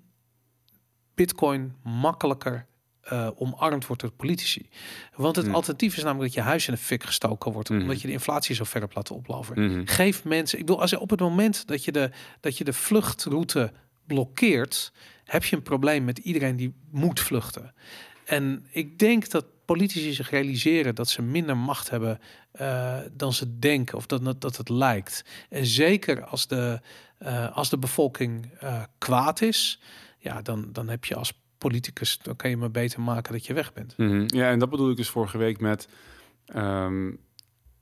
Bitcoin makkelijker uh, omarmd wordt door politici. Want het Hmm. alternatief is namelijk dat je huis in de fik gestoken wordt, omdat je de inflatie zo ver hebt laten oplopen. Mhm. Geef mensen, ik bedoel, als je op het moment dat je de, dat je de vluchtroute blokkeert, heb je een probleem met iedereen die moet vluchten. En ik denk dat politici zich realiseren dat ze minder macht hebben uh, dan ze denken of dat, dat het lijkt. En zeker als de, uh, als de bevolking uh, kwaad is, ja, dan, dan heb je als politicus, dan kan je maar beter maken dat je weg bent. Mm-hmm. Ja, en dat bedoel ik dus vorige week met. Um,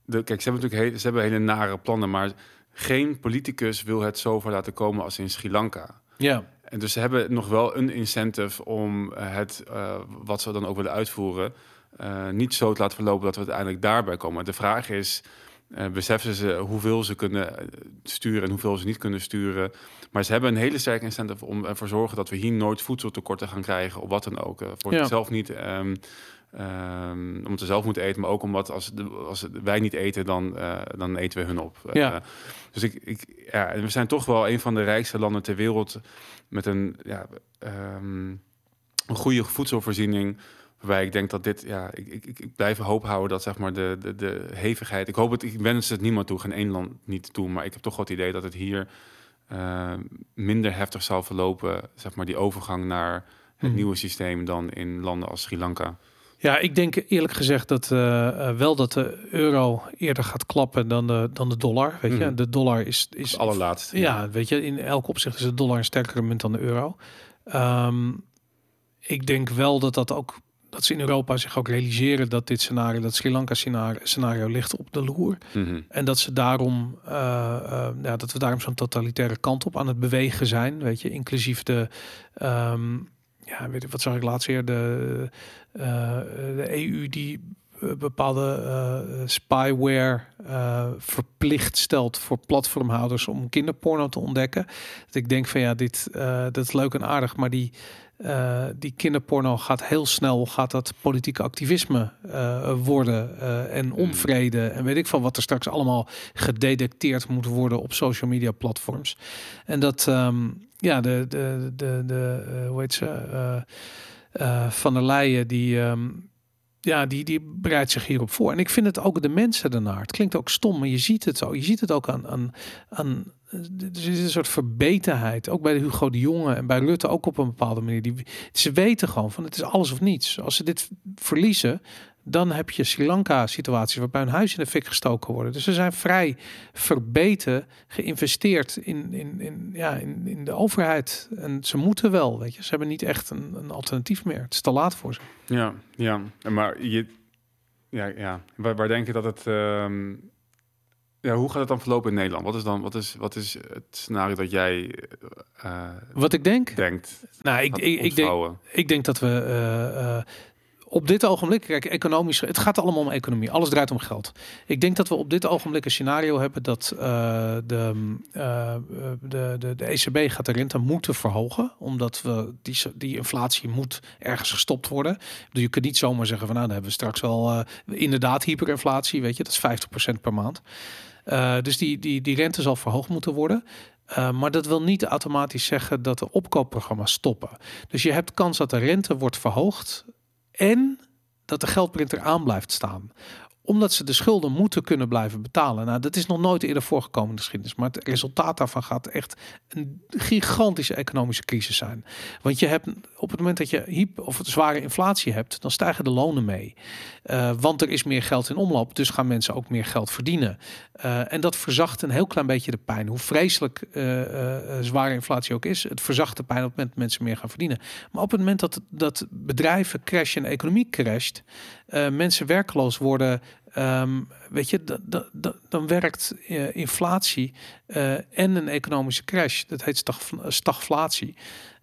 de, kijk, ze hebben natuurlijk hele, ze hebben hele nare plannen, maar geen politicus wil het zo ver laten komen als in Sri Lanka. Ja. En dus ze hebben nog wel een incentive om het, uh, wat ze dan ook willen uitvoeren, uh, niet zo te laten verlopen dat we uiteindelijk daarbij komen. De vraag is, uh, beseffen ze hoeveel ze kunnen sturen en hoeveel ze niet kunnen sturen. Maar ze hebben een hele sterke incentive om ervoor te zorgen dat we hier nooit voedseltekorten gaan krijgen, of wat dan ook. Voor Ja. zichzelf niet, um, um, omdat ze zelf moeten eten, maar ook omdat als, de, als wij niet eten, dan, uh, dan eten we hun op. Ja. Uh, dus ik, ik, ja, we zijn toch wel een van de rijkste landen ter wereld met een, ja, um, een goede voedselvoorziening. Waarbij ik denk dat dit, ja, ik, ik, ik blijf hoop houden dat zeg maar de, de, de hevigheid. Ik hoop het, ik wens het niemand toe, geen één land niet toe. Maar ik heb toch wel het idee dat het hier uh, minder heftig zal verlopen, zeg maar, die overgang naar het Hmm. nieuwe systeem dan in landen als Sri Lanka. Ja, ik denk eerlijk gezegd dat uh, uh, wel dat de euro eerder gaat klappen dan de, dan de dollar. Weet je, Mhm. de dollar is. is Het allerlaatste. Ja, weet je, in elk opzicht is de dollar een sterkere munt dan de euro. Um, ik denk wel dat dat ook dat ze in Europa zich ook realiseren dat dit scenario, dat Sri Lanka scenario, scenario ligt op de loer. Mhm. En dat ze daarom, uh, ja, dat we daarom zo'n totalitaire kant op aan het bewegen zijn. Weet je, inclusief de, um, ja, weet je, wat zag ik laatst weer, de, uh, de EU die bepaalde uh, spyware uh, verplicht stelt voor platformhouders om kinderporno te ontdekken. Dat ik denk van ja, dit uh, dat is leuk en aardig, maar die, die kinderporno gaat heel snel, gaat dat politieke activisme worden en onvrede en weet ik van wat er straks allemaal gedetecteerd moet worden op social media platforms. En dat um, ja, de, de, de, de hoe heet ze, uh, van der Leyen die um, ja, die, die bereidt zich hierop voor. En ik vind het ook de mensen daarnaar. Het klinkt ook stom, maar je ziet het zo. Je ziet het ook aan, aan, aan er is een soort verbetenheid. Ook bij Hugo de Jonge en bij Rutte ook op een bepaalde manier. Die, ze weten gewoon van het is alles of niets. Als ze dit verliezen, dan heb je Sri Lanka situaties waarbij hun huis in de fik gestoken worden. Dus ze zijn vrij verbeten geïnvesteerd in, in, in, ja, in, in de overheid. En ze moeten wel, weet je. Ze hebben niet echt een, een alternatief meer. Het is te laat voor ze. Ja, ja. Maar je, ja, ja. Waar, waar denk je dat het... ehm, ja, hoe gaat het dan verlopen in Nederland? Wat is dan wat is, wat is het scenario dat jij eh, Wat ik denk? denkt? Nou, ik, ik, ik, denk, ik denk dat we eh, eh, op dit ogenblik, kijk, economisch, het gaat allemaal om economie. Alles draait om geld. Ik denk dat we op dit ogenblik een scenario hebben dat eh, de, eh, de, de, de ECB gaat de rente moeten verhogen. Omdat we die, die inflatie moet ergens gestopt worden. Bedoel, je kunt niet zomaar zeggen van nou, dan hebben we straks wel eh, inderdaad hyperinflatie, weet je, dat is 50% per maand. Eh, dus die, die, die rente zal verhoogd moeten worden. Maar dat wil niet automatisch zeggen dat de opkoopprogramma's stoppen. Dus je hebt kans dat de rente wordt verhoogd en dat de geldprinter aan blijft staan omdat ze de schulden moeten kunnen blijven betalen. Nou, dat is nog nooit eerder voorgekomen in de geschiedenis. Maar het resultaat daarvan gaat echt een gigantische economische crisis zijn. Want je hebt op het moment dat je hyp of zware inflatie hebt, dan stijgen de lonen mee. Uh, want er is meer geld in omloop, dus gaan mensen ook meer geld verdienen. Uh, en dat verzacht een heel klein beetje de pijn. Hoe vreselijk uh, zware inflatie ook is, het verzacht de pijn op het moment dat mensen meer gaan verdienen. Maar op het moment dat, dat bedrijven crashen en economie crasht, mensen werkloos worden, Um, weet je, dan werkt uh, inflatie uh, en een economische crash. Dat heet stag stagflatie.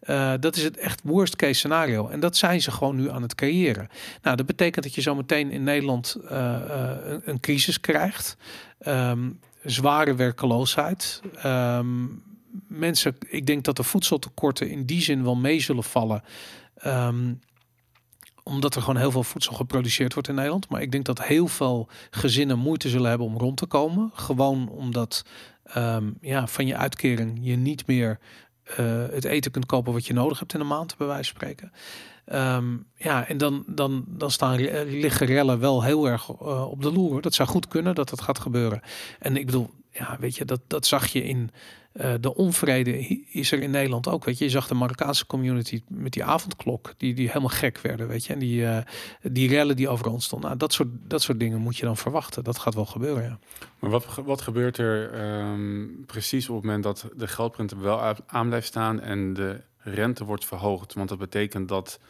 Uh, dat is het echt worst case scenario. En dat zijn ze gewoon nu aan het creëren. Nou, dat betekent dat je zometeen in Nederland een, een, crisis krijgt. Um, zware werkeloosheid. Um, mensen, ik denk dat de voedseltekorten in die zin wel mee zullen vallen omdat er gewoon heel veel voedsel geproduceerd wordt in Nederland. Maar ik denk dat heel veel gezinnen moeite zullen hebben om rond te komen. Gewoon omdat um, ja, van je uitkering je niet meer uh, het eten kunt kopen wat je nodig hebt in een maand, bij wijze van spreken. Um, ja, en dan, dan, dan staan liggen rellen wel heel erg uh, op de loer. Dat zou goed kunnen dat dat gaat gebeuren. En ik bedoel, ja, weet je, dat, dat zag je in uh, de onvrede is er in Nederland ook. Weet je, je zag de Marokkaanse community met die avondklok, die, die helemaal gek werden, weet je, en die, uh, die rellen die overal ontstonden. Nou, dat soort, dat soort dingen moet je dan verwachten. Dat gaat wel gebeuren, ja. Maar wat, wat gebeurt er um, precies op het moment dat de geldprinter wel aan blijft staan en de rente wordt verhoogd? Want dat betekent dat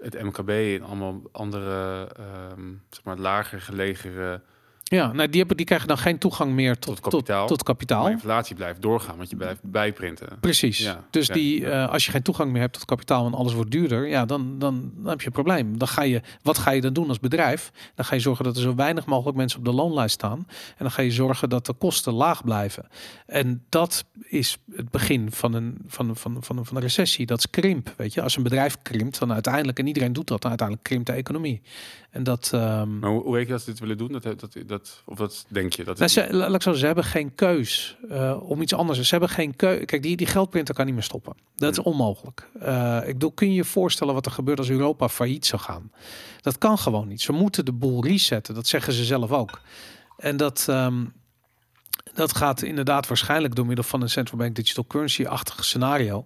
het MKB en allemaal andere, um, zeg maar, lager gelegen ja, nou, die, hebben, die krijgen dan geen toegang meer tot, tot kapitaal. Tot, tot kapitaal. Maar inflatie blijft doorgaan, want je blijft bijprinten. Precies. Ja, dus ja, die, ja. Uh, als je geen toegang meer hebt tot kapitaal en alles wordt duurder, ja, dan, dan, dan heb je een probleem. Dan ga je, wat ga je dan doen als bedrijf? Dan ga je zorgen dat er zo weinig mogelijk mensen op de loonlijst staan. En dan ga je zorgen dat de kosten laag blijven. En dat is het begin van een, van, van, van, van een recessie. Dat is krimp. Weet je, als een bedrijf krimpt, dan uiteindelijk, en iedereen doet dat, dan uiteindelijk krimpt de economie. En dat. Um, maar hoe, hoe weet je dat ze dit willen doen? Dat, dat, dat, of dat denk je? Dat nou, ze, laat ik zo ze hebben geen keus uh, om iets anders. Ze hebben geen keus. Kijk, die, die geldprinter kan niet meer stoppen. Dat is onmogelijk. Uh, ik bedoel, kun je je voorstellen wat er gebeurt als Europa failliet zou gaan? Dat kan gewoon niet. Ze moeten de boel resetten. Dat zeggen ze zelf ook. En dat. Um, dat gaat inderdaad waarschijnlijk door middel van een central bank digital currency-achtig scenario.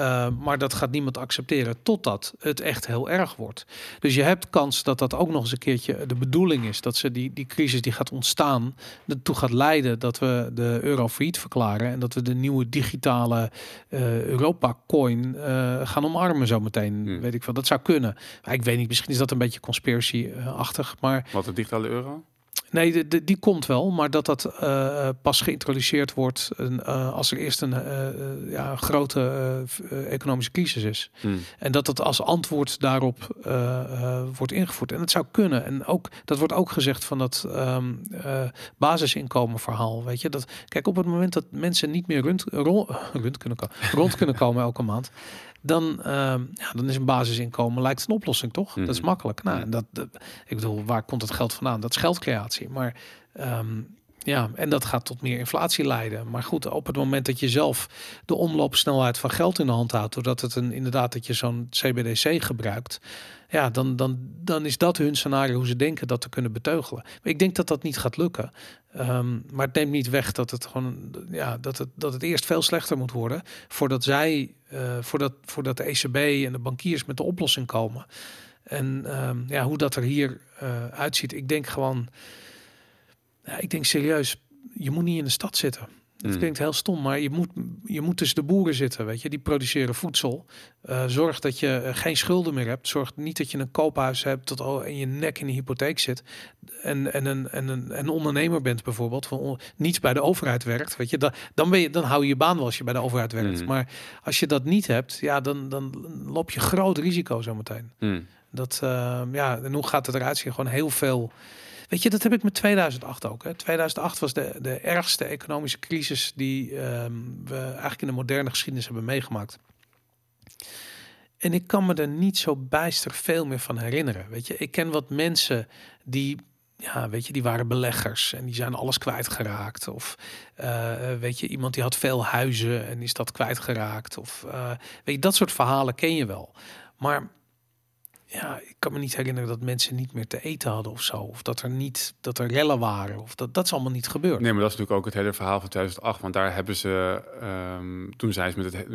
Uh, maar dat gaat niemand accepteren totdat het echt heel erg wordt. Dus je hebt kans dat dat ook nog eens een keertje de bedoeling is. Dat ze die, die crisis die gaat ontstaan, ertoe gaat leiden dat we de euro failliet verklaren. En dat we de nieuwe digitale uh, Europa-coin uh, gaan omarmen zometeen. Hmm. Weet ik veel. Dat zou kunnen. Maar ik weet niet, misschien is dat een beetje conspiracy-achtig. Maar... Wat de digitale euro? Nee, de, de, die komt wel, maar dat dat uh, pas geïntroduceerd wordt uh, als er eerst een uh, ja, grote economische crisis is. Hmm. En dat dat als antwoord daarop wordt ingevoerd. En het zou kunnen. En ook dat wordt ook gezegd van dat um, basisinkomen verhaal. Weet je, dat kijk op het moment dat mensen niet meer rond, rond kunnen, rond kunnen komen elke maand dan, uh, ja, dan is een basisinkomen lijkt een oplossing, toch? Mm. Dat is mhm. makkelijk. Nou, dat, dat, ik bedoel, waar komt het geld vandaan? Dat is geldcreatie. Maar um, ja, en dat gaat tot meer inflatie leiden. Maar goed, op het moment dat je zelf de omloopsnelheid van geld in de hand houdt, doordat het een, inderdaad dat je zo'n CBDC gebruikt, ja, dan, dan, dan is dat hun scenario hoe ze denken dat te kunnen beteugelen. Maar ik denk dat dat niet gaat lukken. Um, maar het neemt niet weg dat het gewoon ja, dat het, dat het eerst veel slechter moet worden voordat zij, uh, voordat, voordat de ECB en de bankiers met de oplossing komen. En ehm, ja, hoe dat er hier uh, uitziet, ik denk gewoon, ja, ik denk serieus, je moet niet in de stad zitten. Dat mm. klinkt heel stom, maar je moet, je moet tussen de boeren zitten, weet je. Die produceren voedsel. Uh, zorg dat je eh, geen schulden meer hebt. Zorg niet dat je een koophuis hebt tot al in je nek in de hypotheek zit. En, en, een, en een, een ondernemer bent bijvoorbeeld, van niets bij de overheid werkt, weet je. Dan, dan, ben je, dan hou je je baan wel als je bij de overheid werkt. Mm. Maar als je dat niet hebt, ja, dan, dan loop je groot risico zometeen. Mm. Dat, uh, ja, en hoe gaat het eruit zien? Gewoon heel veel Weet je, dat heb ik met 2008 ook. Hè. 2008 was de, de ergste economische crisis die ehm, we eigenlijk in de moderne geschiedenis hebben meegemaakt. En ik kan me er niet zo bijster veel meer van herinneren. Weet je, ik ken wat mensen die, ja, weet je, die waren beleggers en die zijn alles kwijtgeraakt. Of uh, weet je, iemand die had veel huizen en is dat kwijtgeraakt. Of uh, weet je, dat soort verhalen ken je wel. Maar ja, ik kan me niet herinneren dat mensen niet meer te eten hadden of zo. Of dat er niet, dat er rellen waren. Of dat, dat is allemaal niet gebeurd. Nee, maar dat is natuurlijk ook het hele verhaal van 2008. Want daar hebben ze, um, toen zijn ze met het,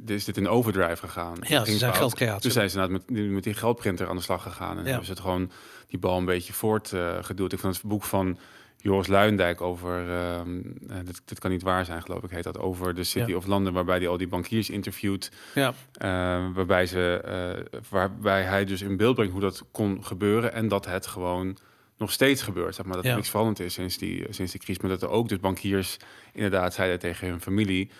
dit, is dit in overdrive gegaan. Ja, ze zijn geldcreatie. Toen zijn ze met, met die geldprinter aan de slag gegaan. En ja. hebben ze het gewoon die bal een beetje voortgeduwd. Uh, ik vond het boek van Joris Luindijk over, uh, dit, dit, kan niet waar zijn geloof ik, heet dat, over de City of London, waarbij hij al die bankiers interviewt. Ja. Uh, waarbij, ze, uh, waarbij hij dus in beeld brengt hoe dat kon gebeuren en dat het gewoon nog steeds gebeurt. Zeg maar, dat ja. niks veranderd is sinds die, sinds die crisis. Maar dat er ook dus bankiers inderdaad zeiden tegen hun familie,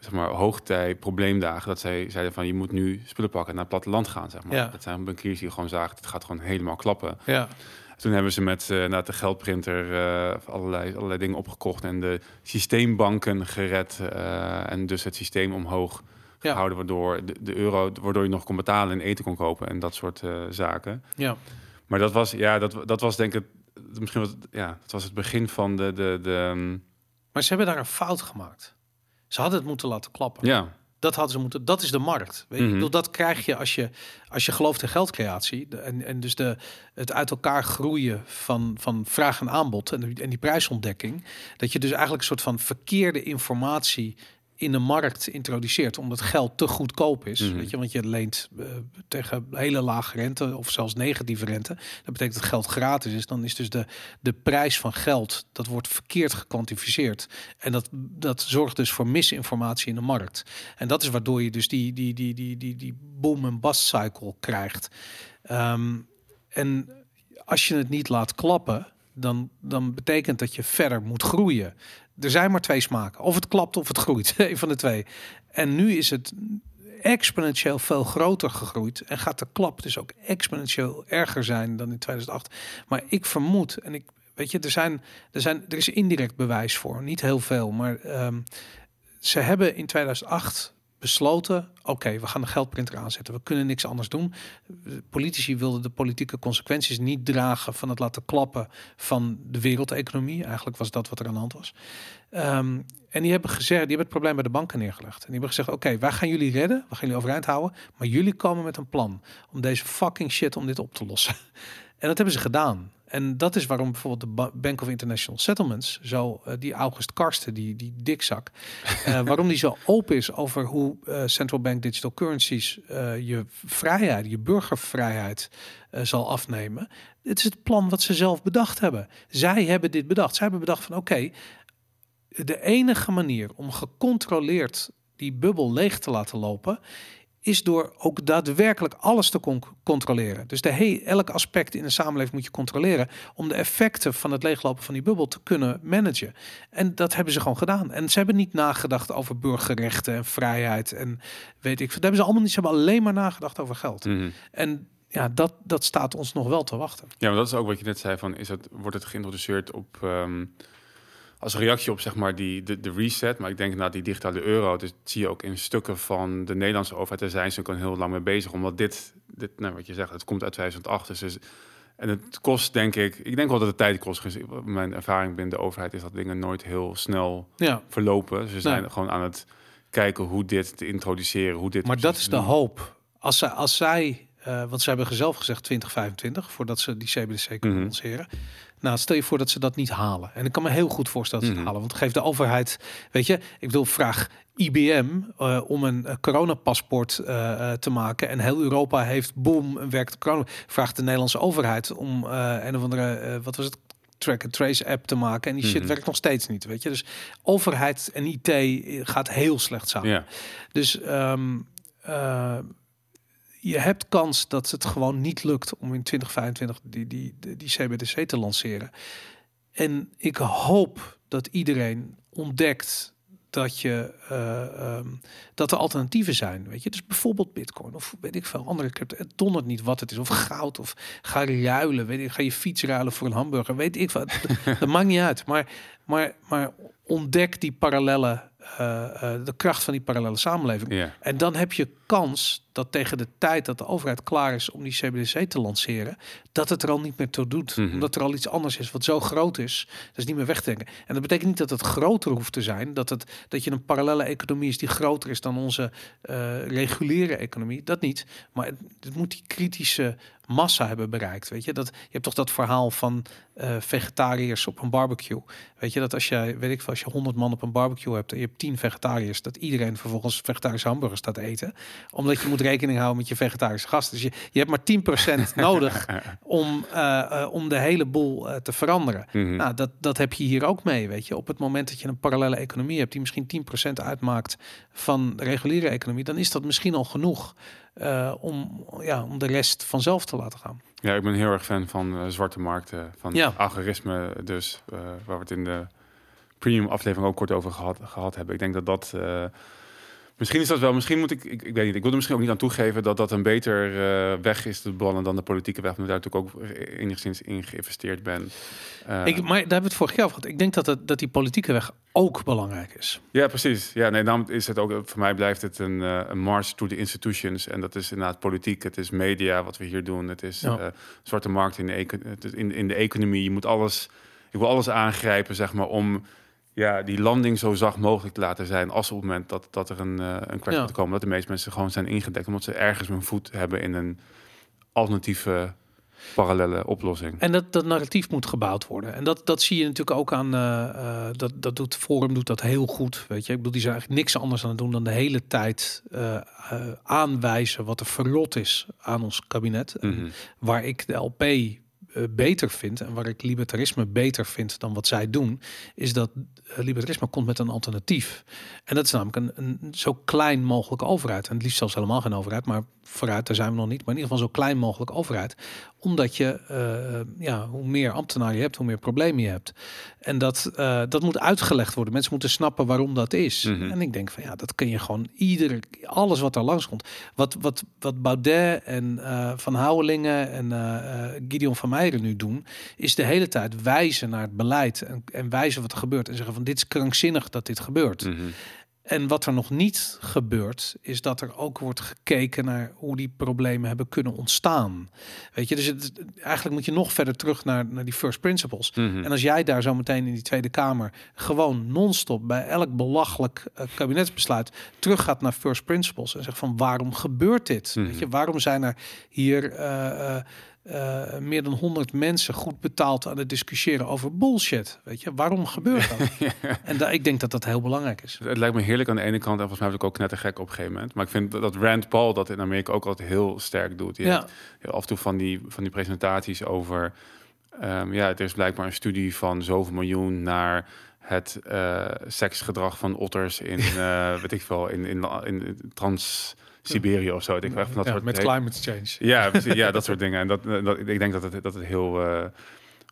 zeg maar, hoogtij, probleemdagen, dat zij zeiden van je moet nu spullen pakken naar het platteland gaan. Zeg maar. Ja. Dat zijn bankiers die gewoon zagen, het gaat gewoon helemaal klappen. Ja. Toen hebben ze met uh, de geldprinter uh, allerlei, allerlei dingen opgekocht en de systeembanken gered. Uh, en dus het systeem omhoog ja. gehouden, waardoor de, de, euro, waardoor je nog kon betalen en eten kon kopen en dat soort zaken. Ja. Maar dat was, ja, dat, dat was denk ik, misschien was, ja, dat was het begin van de, de, de. Ehm, maar ze hebben daar een fout gemaakt. Ze hadden het moeten laten klappen. Ja. Dat hadden ze moeten. Dat is de markt. Weet je? Mm Dat krijg je als je als je gelooft in geldcreatie. En, en dus de, het uit elkaar groeien van, van vraag en aanbod en, en die prijsontdekking. Dat je dus eigenlijk een soort van verkeerde informatie in de markt introduceert, omdat geld te goedkoop is. Mhm. Weet je, want je leent uh, tegen hele lage rente of zelfs negatieve rente. Dat betekent dat geld gratis is. Dan is dus de, de prijs van geld, dat wordt verkeerd gekwantificeerd. En dat, dat zorgt dus voor misinformatie in de markt. En dat is waardoor je dus die, die, die, die, die, die boom- en bust cycle krijgt. Um, en als je het niet laat klappen, dan, dan betekent dat je verder moet groeien er zijn maar twee smaken. Of het klapt of het groeit. Een van de twee. En nu is het exponentieel veel groter gegroeid. En gaat de klap dus ook exponentieel erger zijn dan in 2008. Maar ik vermoed, en ik weet je, er, zijn, er, zijn, er is indirect bewijs voor. Niet heel veel, maar um, ze hebben in 2008 besloten: oké, we gaan de geldprinter aanzetten. We kunnen niks anders doen. Politici wilden de politieke consequenties niet dragen van het laten klappen van de wereldeconomie. Eigenlijk was dat wat er aan de hand was. Um, en die hebben gezegd, die hebben het probleem bij de banken neergelegd. En die hebben gezegd: oké, wij gaan jullie redden, we gaan jullie overeind houden, maar jullie komen met een plan om deze fucking shit om dit op te lossen. En dat hebben ze gedaan. En dat is waarom bijvoorbeeld de Bank of International Settlements, zo uh, die August Karsten, die, die dikzak, uh, waarom die zo open is over hoe uh, central bank digital currencies je vrijheid, je burgervrijheid zal afnemen. Het is het plan wat ze zelf bedacht hebben. Zij hebben dit bedacht. Zij hebben bedacht van oké, de enige manier om gecontroleerd die bubbel leeg te laten lopen, is door ook daadwerkelijk alles te controleren. Dus de he elk aspect in de samenleving moet je controleren om de effecten van het leeglopen van die bubbel te kunnen managen. En dat hebben ze gewoon gedaan. En ze hebben niet nagedacht over burgerrechten en vrijheid en weet ik. Dat hebben ze allemaal niet. Ze hebben alleen maar nagedacht over geld. Mhm. En ja, dat, dat staat ons nog wel te wachten. Ja, maar dat is ook wat je net zei van is het wordt het geïntroduceerd op ehm, als reactie op zeg maar die, de, de reset. Maar ik denk na die digitale euro, dus zie je ook in stukken van de Nederlandse overheid, daar zijn ze ook al heel lang mee bezig. Omdat dit, dit nou, wat je zegt, het komt uit 2008. Dus, en het kost denk ik, ik denk wel dat het tijd kost. Mijn ervaring binnen de overheid is dat dingen nooit heel snel ja. verlopen. Ze zijn gewoon aan het kijken hoe dit te introduceren. Hoe dit maar dat is de hoop. Als, zij, als zij, uh, want ze hebben zelf gezegd 2025, voordat ze die CBDC kunnen mhm. lanceren. Nou, stel je voor dat ze dat niet halen. En ik kan me heel goed voorstellen dat ze het Mhm. halen. Want geeft de overheid, weet je, ik bedoel, vraag IBM eh, om een eh, coronapaspoort eh, te maken. En heel Europa heeft, boom, een werkende corona. Vraagt de Nederlandse overheid om eh, een of andere, wat was het? track and trace app te maken en die shit Mhm. werkt nog steeds niet, weet je. Dus overheid en IT gaat heel slecht samen. Dus ehm, eh, je hebt kans dat het gewoon niet lukt om in 2025 die, die, die, CBDC te lanceren. En ik hoop dat iedereen ontdekt dat, je, eh, ehm, dat er alternatieven zijn. Weet je? Dus bijvoorbeeld bitcoin of weet ik veel, andere crypto. Het dondert niet wat het is. Of goud of ga ruilen. Weet ik, ga je fiets ruilen voor een hamburger. Weet ik wat. dat maakt niet uit. Maar, maar, maar ontdek die parallellen, de kracht van die parallele samenleving. Ja. En dan heb je kans dat tegen de tijd dat de overheid klaar is om die CBDC te lanceren, dat het er al niet meer toe doet. Mhm. Omdat er al iets anders is wat zo groot is, dat is niet meer weg te denken. En dat betekent niet dat het groter hoeft te zijn, dat, het, dat je een parallele economie is die groter is dan onze eh, reguliere economie. Dat niet. Maar het, het moet die kritische massa hebben bereikt. Weet je, dat, je hebt toch dat verhaal van eh, vegetariërs op een barbecue. Weet je, dat als je, weet ik veel, als je 100 man op een barbecue hebt en je hebt 10 vegetariërs, dat iedereen vervolgens vegetarische hamburgers staat eten. Omdat je moet rekening houden met je vegetarische gasten. Dus je, je hebt maar 10% nodig om, eh, eh, om de hele boel te veranderen. Mhm. Nou, dat, dat heb je hier ook mee, weet je. Op het moment dat je een parallele economie hebt die misschien 10% uitmaakt van de reguliere economie, dan is dat misschien al genoeg eh, om, ja, om de rest vanzelf te laten gaan. Ja, ik ben heel erg fan van eh, zwarte markten, van Ja. algoritme dus, eh, waar we het in de premium aflevering ook kort over gehad, gehad hebben. Ik denk dat dat... eh, misschien is dat wel, misschien moet ik, ik, ik weet niet, ik wil er misschien ook niet aan toegeven dat dat een beter eh, weg is te bannen dan de politieke weg, omdat ik daar natuurlijk ook enigszins in geïnvesteerd ben. Eh, Ik, maar daar hebben we het vorig jaar over gehad. Ik denk dat, het, dat die politieke weg ook belangrijk is. Ja, precies. Ja, nee, daarom is het ook, voor mij blijft het een, eh, een march to the institutions. En dat is inderdaad politiek, het is media wat we hier doen. Het is Ja. eh, zwarte markt in de, in, in de economie. Je moet alles, ik wil alles aangrijpen, zeg maar, om ja, die landing zo zacht mogelijk te laten zijn. Als op het moment dat, dat er een, eh een crash Ja. moet komen. Dat de meeste mensen gewoon zijn ingedekt. Omdat ze ergens hun voet hebben in een alternatieve, parallele oplossing. En dat, dat narratief moet gebouwd worden. En dat, dat zie je natuurlijk ook aan. eh, eh, dat, dat doet Forum doet dat heel goed. Weet je, ik bedoel, die zijn eigenlijk niks anders aan het doen dan de hele tijd aanwijzen wat er verrot is aan ons kabinet. Mhm. waar ik de LP beter vind en waar ik libertarisme beter vind dan wat zij doen, is dat eh, libertarisme komt met een alternatief. En dat is namelijk een, een zo klein mogelijke overheid. En het liefst zelfs helemaal geen overheid, maar vooruit, daar zijn we nog niet. Maar in ieder geval zo klein mogelijk overheid. Omdat je, eh, ja, hoe meer ambtenaren je hebt, hoe meer problemen je hebt. En dat, eh, dat moet uitgelegd worden. Mensen moeten snappen waarom dat is. Mhm. En ik denk van ja, dat kun je gewoon iedere, alles wat er langs komt. Wat, wat, wat Baudet en eh, Van Houwelingen en Gideon van Meijeren nu doen, is de hele tijd wijzen naar het beleid en, en wijzen wat er gebeurt. En zeggen van dit is krankzinnig dat dit gebeurt. Mhm. En wat er nog niet gebeurt, is dat er ook wordt gekeken naar hoe die problemen hebben kunnen ontstaan. Weet je, dus het, eigenlijk moet je nog verder terug naar, naar die first principles. Mhm. En als jij daar zo meteen in die Tweede Kamer gewoon non-stop bij elk belachelijk eh, kabinetsbesluit teruggaat naar first principles en zegt van waarom gebeurt dit? Mhm. Weet je, waarom zijn er hier eh, eh, eh, meer dan 100 mensen goed betaald aan het discussiëren over bullshit? Weet je, waarom gebeurt dat? En ik denk dat dat heel belangrijk is. Het lijkt me heerlijk aan de ene kant. En volgens mij heb ik ook knettergek op een gegeven moment. Maar ik vind dat, dat Rand Paul dat in Amerika ook altijd heel sterk doet. Die Ja. heeft af en toe van die, van die presentaties over... ehm, ja, er is blijkbaar een studie van zoveel miljoen naar het eh, seksgedrag van otters in, eh, weet ik veel, in, in, in, Trans-Siberië of zo. Ik weet, van dat Ja, soort met climate change. Ja, ja, dat soort dingen. En dat, dat, ik denk dat het, dat het heel eh,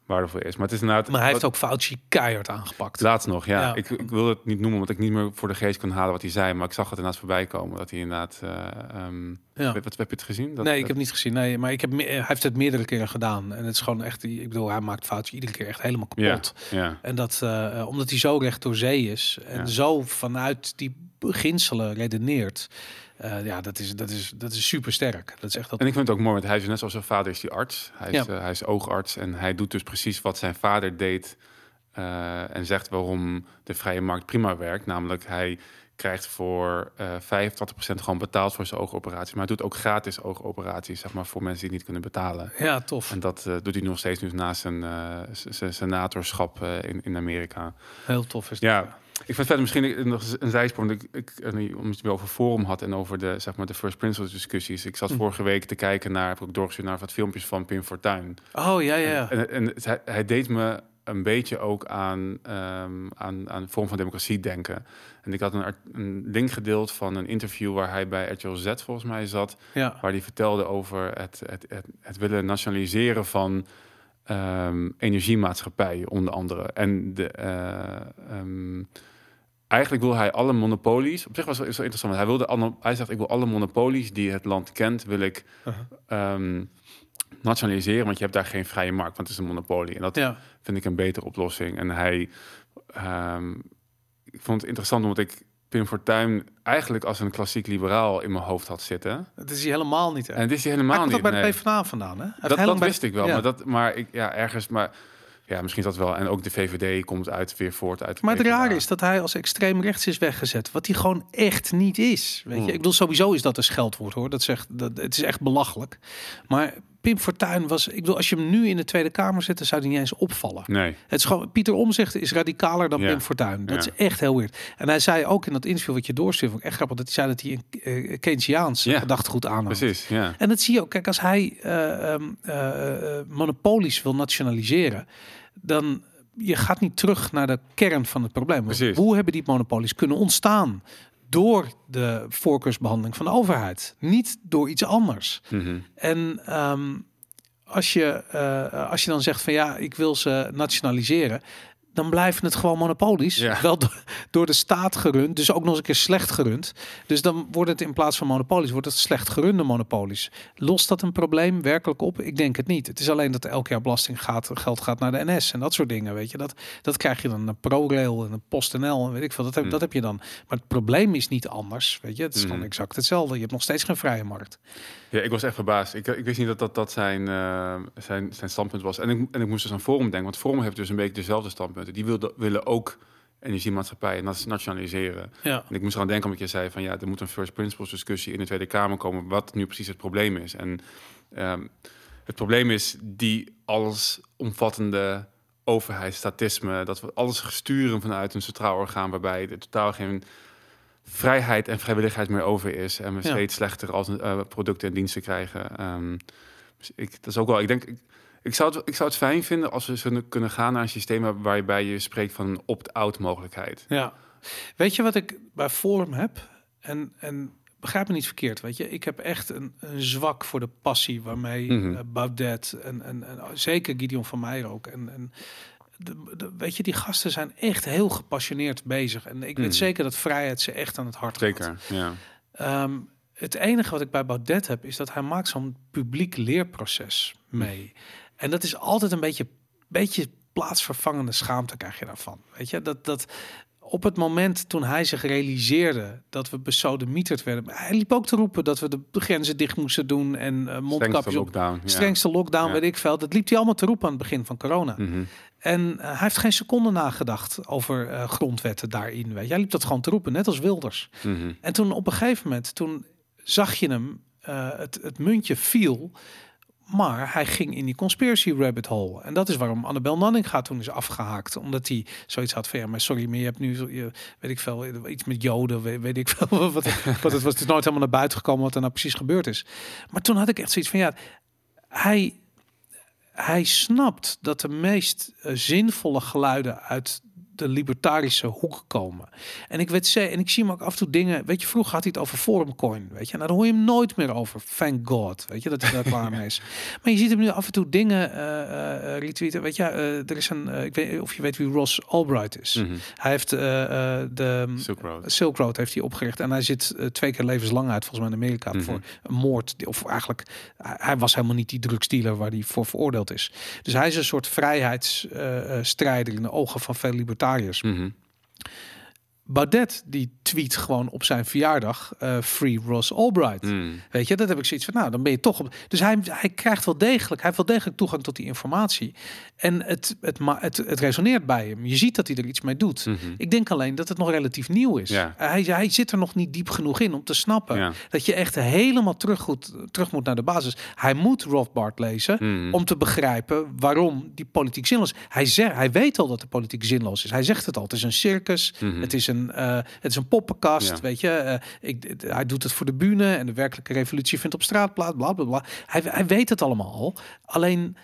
waardevol is. Maar het is inderdaad... Maar hij heeft ook Fauci keihard aangepakt. Laatst nog, ja. Ja. Ik, ik wil het niet noemen, want ik niet meer voor de geest kan halen wat hij zei. Maar ik zag het inderdaad voorbij komen. Dat hij inderdaad... eh, ehm, Ja. wat, wat heb je het gezien? Dat, nee, ik heb niet gezien. Nee, maar ik heb, me- hij heeft het meerdere keren gedaan. En het is gewoon echt, ik bedoel, hij maakt foutjes iedere keer echt helemaal kapot. ja. En dat, eh, eh, omdat hij zo recht door zee is en Ja. zo vanuit die beginselen redeneert. eh, ja, dat is, dat, is, dat is super sterk. Dat is echt dat. En ik vind het ook mooi, want hij is net zoals zijn vader is die arts. Hij is, hij is oogarts en hij doet dus precies wat zijn vader deed en zegt waarom de vrije markt prima werkt. Namelijk, hij krijgt voor eh 85% gewoon betaald voor zijn oogoperatie. Maar hij doet ook gratis oogoperaties, zeg maar, voor mensen die het niet kunnen betalen. Ja, tof. En dat eh, doet hij nog steeds nu naast zijn, eh, zijn senatorschap in, in Amerika. Heel tof is dat. Ja, ik vind verder misschien nog een zijsprong. Ik, ik, omdat je het weer over Forum had en over de, zeg maar, de First Principles discussies. Ik zat Hm. vorige week te kijken naar, heb ik ook doorgestuurd naar wat filmpjes van Pim Fortuyn. Oh, ja, ja. En, en het- hij, hij deed me een beetje ook aan, ehm aan, aan vorm van democratie denken. En ik had een, een link gedeeld van een interview waar hij bij RTL Z volgens mij zat. Ja, Waar hij vertelde over het, het, het, het willen nationaliseren van ehm, energiemaatschappijen, onder andere. En de, eh, ehm, eigenlijk wil hij alle monopolies. Op zich was het wel interessant. want Hij, wilde alle, hij zegt: Ik wil alle monopolies die het land kent, wil ik Uh-huh. nationaliseren. Want je hebt daar geen vrije markt, want het is een monopolie. En dat ja. Vind ik een betere oplossing. En hij, ehm, ik vond het interessant omdat ik Pim Fortuyn eigenlijk als een klassiek liberaal in mijn hoofd had zitten. Dat is hij helemaal niet. Hè? En het is hij helemaal niet. bij de. PvdA vandaan, hè? Hij Dat, dat wist ik wel, Ja. maar, dat, maar ik, ja, ergens, maar ja, misschien is dat wel. En ook de VVD komt uit, weer voort uit Maar het raar is dat hij als extreem rechts is weggezet. Wat hij gewoon echt niet is. Weet je? Hmm. Ik bedoel, sowieso is dat een scheldwoord hoor. Dat zegt, dat, het is echt belachelijk. Maar Pim Fortuyn was... Ik bedoel, als je hem nu in de Tweede Kamer zet, dan zou hij niet eens opvallen. Nee, Het is gewoon, Pieter Omzicht is radicaler dan Ja. Pim Fortuyn. Dat Ja. is echt heel weird. En hij zei ook in dat interview wat je vond ik echt grappig, dat hij zei dat hij een uh, Keynesiaans Ja. gedachtegoed aanhoudt. precies. Ja. En dat zie je ook. Kijk, als hij eh, monopolies wil nationaliseren, dan je gaat niet terug naar de kern van het probleem. Precies. Hoe hebben die monopolies kunnen ontstaan? Door de voorkeursbehandeling van de overheid, niet door iets anders. Mhm. En ehm, als, je, eh, als je dan zegt van ja, ik wil ze nationaliseren, dan blijven het gewoon monopolies. Ja. Wel door, door de staat gerund, dus ook nog eens een keer slecht gerund. Dus dan wordt het in plaats van monopolies, wordt het slecht gerunde monopolies. Lost dat een probleem werkelijk op? Ik denk het niet. Het is alleen dat elk jaar belasting gaat, geld gaat naar de NS en dat soort dingen, weet je. Dat, dat krijg je dan een ProRail en een PostNL en weet ik veel. Dat heb, Hmm. dat heb je dan. Maar het probleem is niet anders, weet je. Het is Hmm. gewoon exact hetzelfde. Je hebt nog steeds geen vrije markt. Ja, ik was echt verbaasd. Ik, ik wist niet dat dat, dat zijn, eh, zijn, zijn standpunt was. En ik, en ik moest dus aan Forum denken, want Forum heeft dus een beetje dezelfde Die willen ook energiemaatschappijen nationaliseren. Ja. En ik moest eraan denken omdat je zei van ja, er moet een first principles discussie in de Tweede Kamer komen, wat nu precies het probleem is. En ehm, het probleem is die allesomvattende overheidsstatisme, dat we alles sturen vanuit een centraal orgaan waarbij er totaal geen vrijheid en vrijwilligheid meer over is en we Ja. steeds slechter als, eh, producten en diensten krijgen. Ehm, dus ik, dat is ook wel, ik denk, ik, ik, zou het, ik zou het fijn vinden als we zullen kunnen gaan naar een systeem waarbij je spreekt van een opt-out mogelijkheid. Ja. Weet je wat ik bij Forum heb? En, en begrijp me niet verkeerd, weet je. Ik heb echt een, een zwak voor de passie waarmee Mhm. eh, Baudet en, en, en zeker Gideon van Meijer ook. En, en de, de- weet je, die gasten zijn echt heel gepassioneerd bezig. En ik weet Mhm. zeker dat vrijheid ze echt aan het hart gaat. Zeker, ja. Ehm, het enige wat ik bij Baudet heb, is dat hij maakt zo'n publiek leerproces mee. En dat is altijd een beetje, beetje plaatsvervangende schaamte krijg je daarvan. Weet je, dat, dat op het moment toen hij zich realiseerde dat we besodemieterd werden, hij liep ook te roepen dat we de grenzen dicht moesten doen en uh, Strengste mondkapjes op. lockdown. ja. Strengste lockdown, Ja. weet ik veel. Dat liep hij allemaal te roepen aan het begin van corona. Mhm. En eh, hij heeft geen seconde nagedacht over eh, grondwetten daarin. Weet je. Hij liep dat gewoon te roepen, net als Wilders. Mhm. En toen op een gegeven moment, toen zag je hem, het, het muntje viel. Maar hij ging in die conspiracy rabbit hole. En dat is waarom Annabel Nanning toen is afgehaakt. Omdat hij zoiets had van, ja, maar sorry, maar je hebt nu, je, weet ik veel, iets met joden, weet, weet ik veel. Wat, wat het was het is nooit helemaal naar buiten gekomen wat er nou precies gebeurd is. Maar toen had ik echt zoiets van, ja, hij, hij snapt dat de meest eh, zinvolle geluiden uit de libertarische hoek komen. En ik weet ze en ik zie hem ook af en toe dingen. Weet je, vroeger had hij het over Forumcoin. Weet je, nou dan hoor je hem nooit meer over. Thank God. Weet je dat hij daar klaar mee is. Maar je ziet hem nu af en toe dingen uh, retweeten. Weet je, uh, er is een. ik weet of je weet wie Ross Albright is. Mhm. Hij heeft de Silk Road. Silk Road heeft hij opgericht en hij zit twee keer levenslang uit volgens mij in Amerika Mhm. voor een moord. Of eigenlijk, hij was helemaal niet die drugsdealer waar hij voor veroordeeld is. Dus hij is een soort vrijheidsstrijder in de ogen van veel libertariërs. Mhm. Baudet die tweet gewoon op zijn verjaardag uh, Free Ross Albright. Mm. Weet je, dat heb ik zoiets van, nou, dan ben je toch op. Dus hij, hij krijgt wel degelijk, hij heeft wel degelijk toegang tot die informatie. En het, het, het, het resoneert bij hem. Je ziet dat hij er iets mee doet. Mhm. Ik denk alleen dat het nog relatief nieuw is. Ja. Hij, hij zit er nog niet diep genoeg in om te snappen Ja. dat je echt helemaal terug, goed, terug moet naar de basis. Hij moet Rothbard lezen Mhm. om te begrijpen waarom die politiek zinloos is. Hij, zegt, hij weet al dat de politiek zinloos is. Hij zegt het al. Het is een circus. Mhm. Het is een, eh, het is een poppenkast. Ja. Weet je, Eh, ik, hij doet het voor de bühne en de werkelijke revolutie vindt op straat plaats. Bla bla bla. Hij, hij weet het allemaal al. Alleen,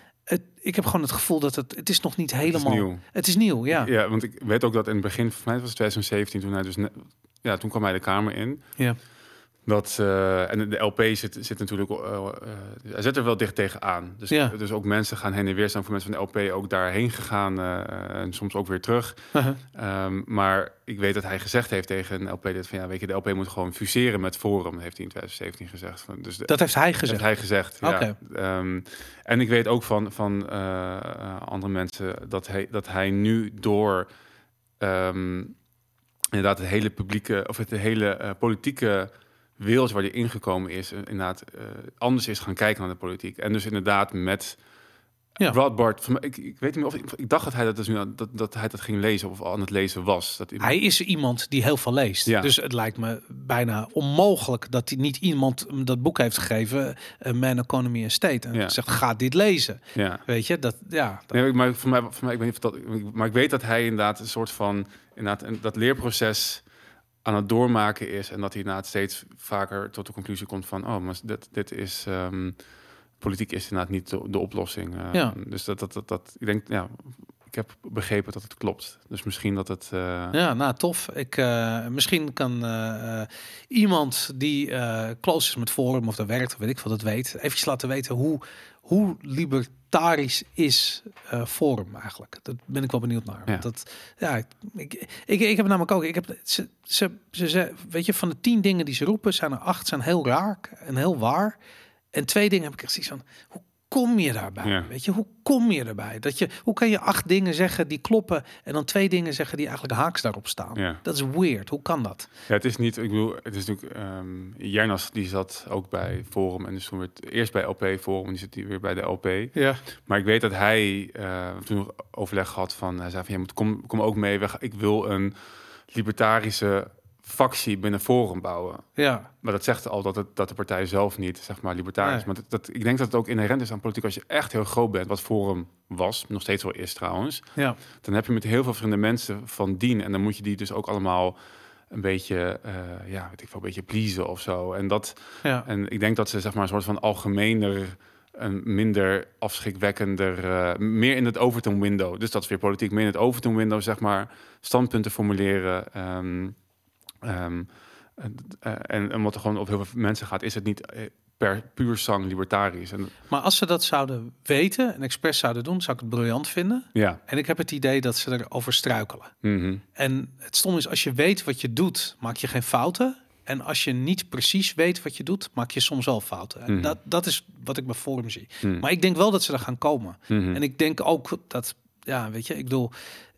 ik heb gewoon het gevoel dat het, het is nog niet helemaal. nieuw. Het is nieuw, ja. Ja, want ik weet ook dat in het begin, van mij was het 2017, toen hij dus, net- ja, toen kwam hij de kamer in. Ja. Dat, eh, en de LP zit, zit natuurlijk, eh, hij zit er wel dicht tegenaan. Dus, Ja. dus ook mensen gaan heen en weer staan voor mensen van de LP ook daarheen gegaan en soms ook weer terug. Uh-huh. Ehm, maar ik weet dat hij gezegd heeft tegen een LP dat van ja, weet je, de LP moet gewoon fuseren met Forum, heeft hij in 2017 gezegd. Van, Dus de, Dat heeft hij dat gezegd. heeft hij gezegd. Ja. Ehm, en ik weet ook van, van andere mensen dat hij, dat hij nu door ehm, inderdaad het hele publieke of het hele politieke wereld waar hij ingekomen is, eh, inderdaad eh, anders is gaan kijken naar de politiek. En dus inderdaad met Ja. Ik, ik weet niet meer of ik, ik dacht dat hij dat dus nu dat, dat hij dat ging lezen of al aan het lezen was. Dat Hij is iemand die heel veel leest. Ja. Dus het lijkt me bijna onmogelijk dat hij niet iemand hem dat boek heeft gegeven, eh, Man, Economy and State, en Ja. zegt: ga dit lezen. ja. Weet je, dat ja. dat- Nee, maar voor mij, voor mij, ik weet niet of dat, maar ik weet dat hij inderdaad een soort van, inderdaad, een, dat leerproces aan het doormaken is en dat hij inderdaad steeds vaker tot de conclusie komt van, oh, maar dit, dit is, ehm, politiek is inderdaad niet de, de oplossing. Eh, Ja. Dus dat, dat, dat, dat, ik denk, ja, ik heb begrepen dat het klopt. Dus misschien dat het, eh, Ja, nou tof. Ik, eh, misschien kan eh, iemand die close is met Forum of daar werkt, of weet ik veel, dat weet, even laten weten hoe, hoe libertarisch is eh Forum eigenlijk. Dat ben ik wel benieuwd naar. Ja. Dat, ja, ik, ik, ik, heb namelijk ook, ik heb, ze, ze, ze, ze, weet je, van de tien dingen die ze roepen, zijn er acht zijn heel raar en heel waar. En twee dingen heb ik echt zoiets van, hoe kom je daarbij? Ja. Weet je, hoe kom je erbij? Dat je, hoe kan je acht dingen zeggen die kloppen en dan twee dingen zeggen die eigenlijk haaks daarop staan? Ja. Dat is weird. Hoe kan dat? Ja, het is niet, ik bedoel, het is natuurlijk, ehm Jernas die zat ook bij Forum en dus toen werd eerst bij LP Forum en die zit hier weer bij de LP. Ja. Maar ik weet dat hij eh, toen nog overleg had van, hij zei van, je moet kom, kom ook mee, we gaan- ik wil een libertarische factie binnen Forum bouwen. Ja. Maar dat zegt al dat, het, dat de partij zelf niet, zeg maar, libertarisch is. Nee. Maar dat, dat, ik denk dat het ook inherent is aan politiek. Als je echt heel groot bent, wat Forum was, nog steeds wel is trouwens, Ja. dan heb je met heel veel verschillende mensen van dien. En dan moet je die dus ook allemaal een beetje, eh, ja, weet ik veel, een beetje pleasen of zo. En dat, Ja. en ik denk dat ze zeg maar een soort van algemener, een minder afschrikwekkender, eh, meer in het Overton window. Dus dat is weer politiek, meer in het Overton window, zeg maar, standpunten formuleren. ehm, ehm, eh, en, en wat er gewoon op heel veel mensen gaat, is het niet eh, per puur sang libertarisch. En Maar als ze dat zouden weten en expres zouden doen, zou ik het briljant vinden. ja, En ik heb het idee dat ze erover struikelen. mhm. En het stom is, als je weet wat je doet, maak je geen fouten. En als je niet precies weet wat je doet, maak je soms wel fouten. En Mhm. dat, dat is wat ik bij Forum zie. Mhm. Maar ik denk wel dat ze er gaan komen. En ik denk ook dat, ja, weet je, ik bedoel,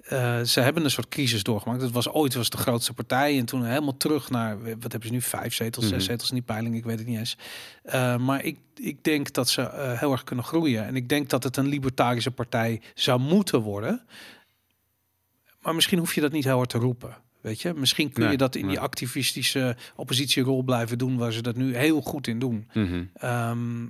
eh, ze hebben een soort crisis doorgemaakt. Het was ooit was de grootste partij en toen helemaal terug naar, wat hebben ze nu, vijf zetels, Mhm. zes zetels in die peiling, ik weet het niet eens. Eh, maar ik, ik denk dat ze eh, heel erg kunnen groeien. En ik denk dat het een libertarische partij zou moeten worden. Maar misschien hoef je dat niet heel hard te roepen. Weet je, misschien kun je dat in die activistische oppositierol blijven doen, waar ze dat nu heel goed in doen. Mhm. Ehm,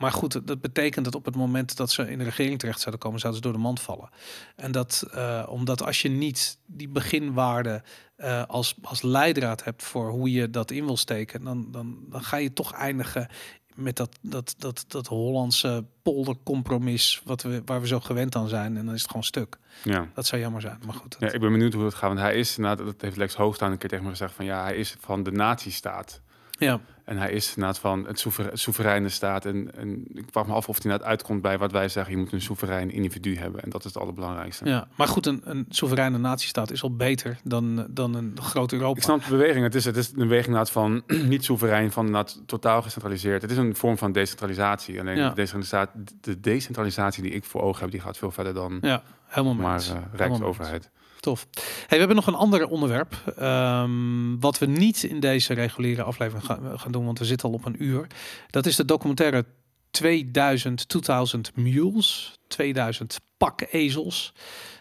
maar goed, dat betekent dat op het moment dat ze in de regering terecht zouden komen, zouden ze door de mand vallen. En dat eh, omdat als je niet die beginwaarden eh, als, als leidraad hebt voor hoe je dat in wil steken, dan, dan, dan ga je toch eindigen met dat, dat, dat, dat Hollandse poldercompromis wat we, waar we zo gewend aan zijn. En dan is het gewoon stuk. ja. Dat zou jammer zijn. Maar goed. Ja, dat- ik ben benieuwd hoe het gaat. Want hij is, nou, dat heeft Lex Hoogstaan een keer tegen me gezegd, van ja, hij is van de nazistaat. ja. En hij is inderdaad van het soever- soevereine staat. En, en ik vraag me af of hij inderdaad uitkomt bij wat wij zeggen. Je moet een soeverein individu hebben. En dat is het allerbelangrijkste. Ja, maar goed, een, een soevereine natiestaat is al beter dan, dan een groot Europa. Ik snap de beweging. Het is, het is een beweging van niet soeverein, van totaal gecentraliseerd. Het is een vorm van decentralisatie. Alleen Ja. de, decentralisatie, de decentralisatie die ik voor ogen heb, die gaat veel verder dan Ja, helemaal maar eh, rijksoverheid. Tof. Hey, we hebben nog een ander onderwerp. ehm, wat we niet in deze reguliere aflevering gaan, gaan doen, want we zitten al op een uur. Dat is de documentaire 2000, 2000 Mules. 2000 pakkezels.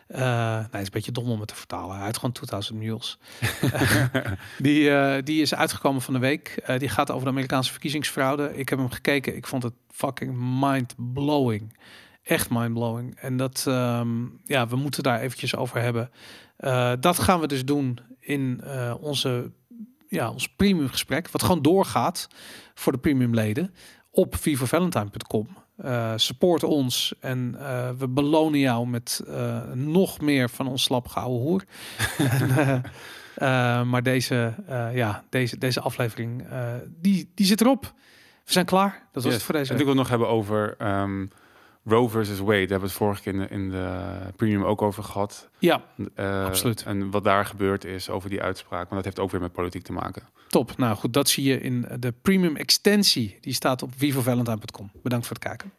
Eh nee, het is een beetje dom om het te vertalen. Hij heet gewoon 2000 Mules. die, eh, die is uitgekomen van de week. Eh, die gaat over de Amerikaanse verkiezingsfraude. Ik heb hem gekeken. Ik vond het fucking mind-blowing. Echt mind-blowing. En dat, ehm, ja, we moeten daar eventjes over hebben. Eh, dat gaan we dus doen in eh, onze, ja, ons premium gesprek. Wat gewoon doorgaat voor de premium leden op vivovalentine.com. Eh support ons en we belonen jou met nog meer van ons slap gouden hoer. en, maar deze, ja, deze, deze aflevering, die, die zit erop. We zijn klaar. Dat was Yes. het voor deze En ik wil het nog hebben over ehm, Roe versus Wade. Daar hebben we het vorige keer in de, in de premium ook over gehad. Ja, Eh, Absoluut. En wat daar gebeurd is over die uitspraak. Want dat heeft ook weer met politiek te maken. top. Nou goed, dat zie je in de premium extensie. Die staat op vivovalentine.com. Bedankt voor het kijken.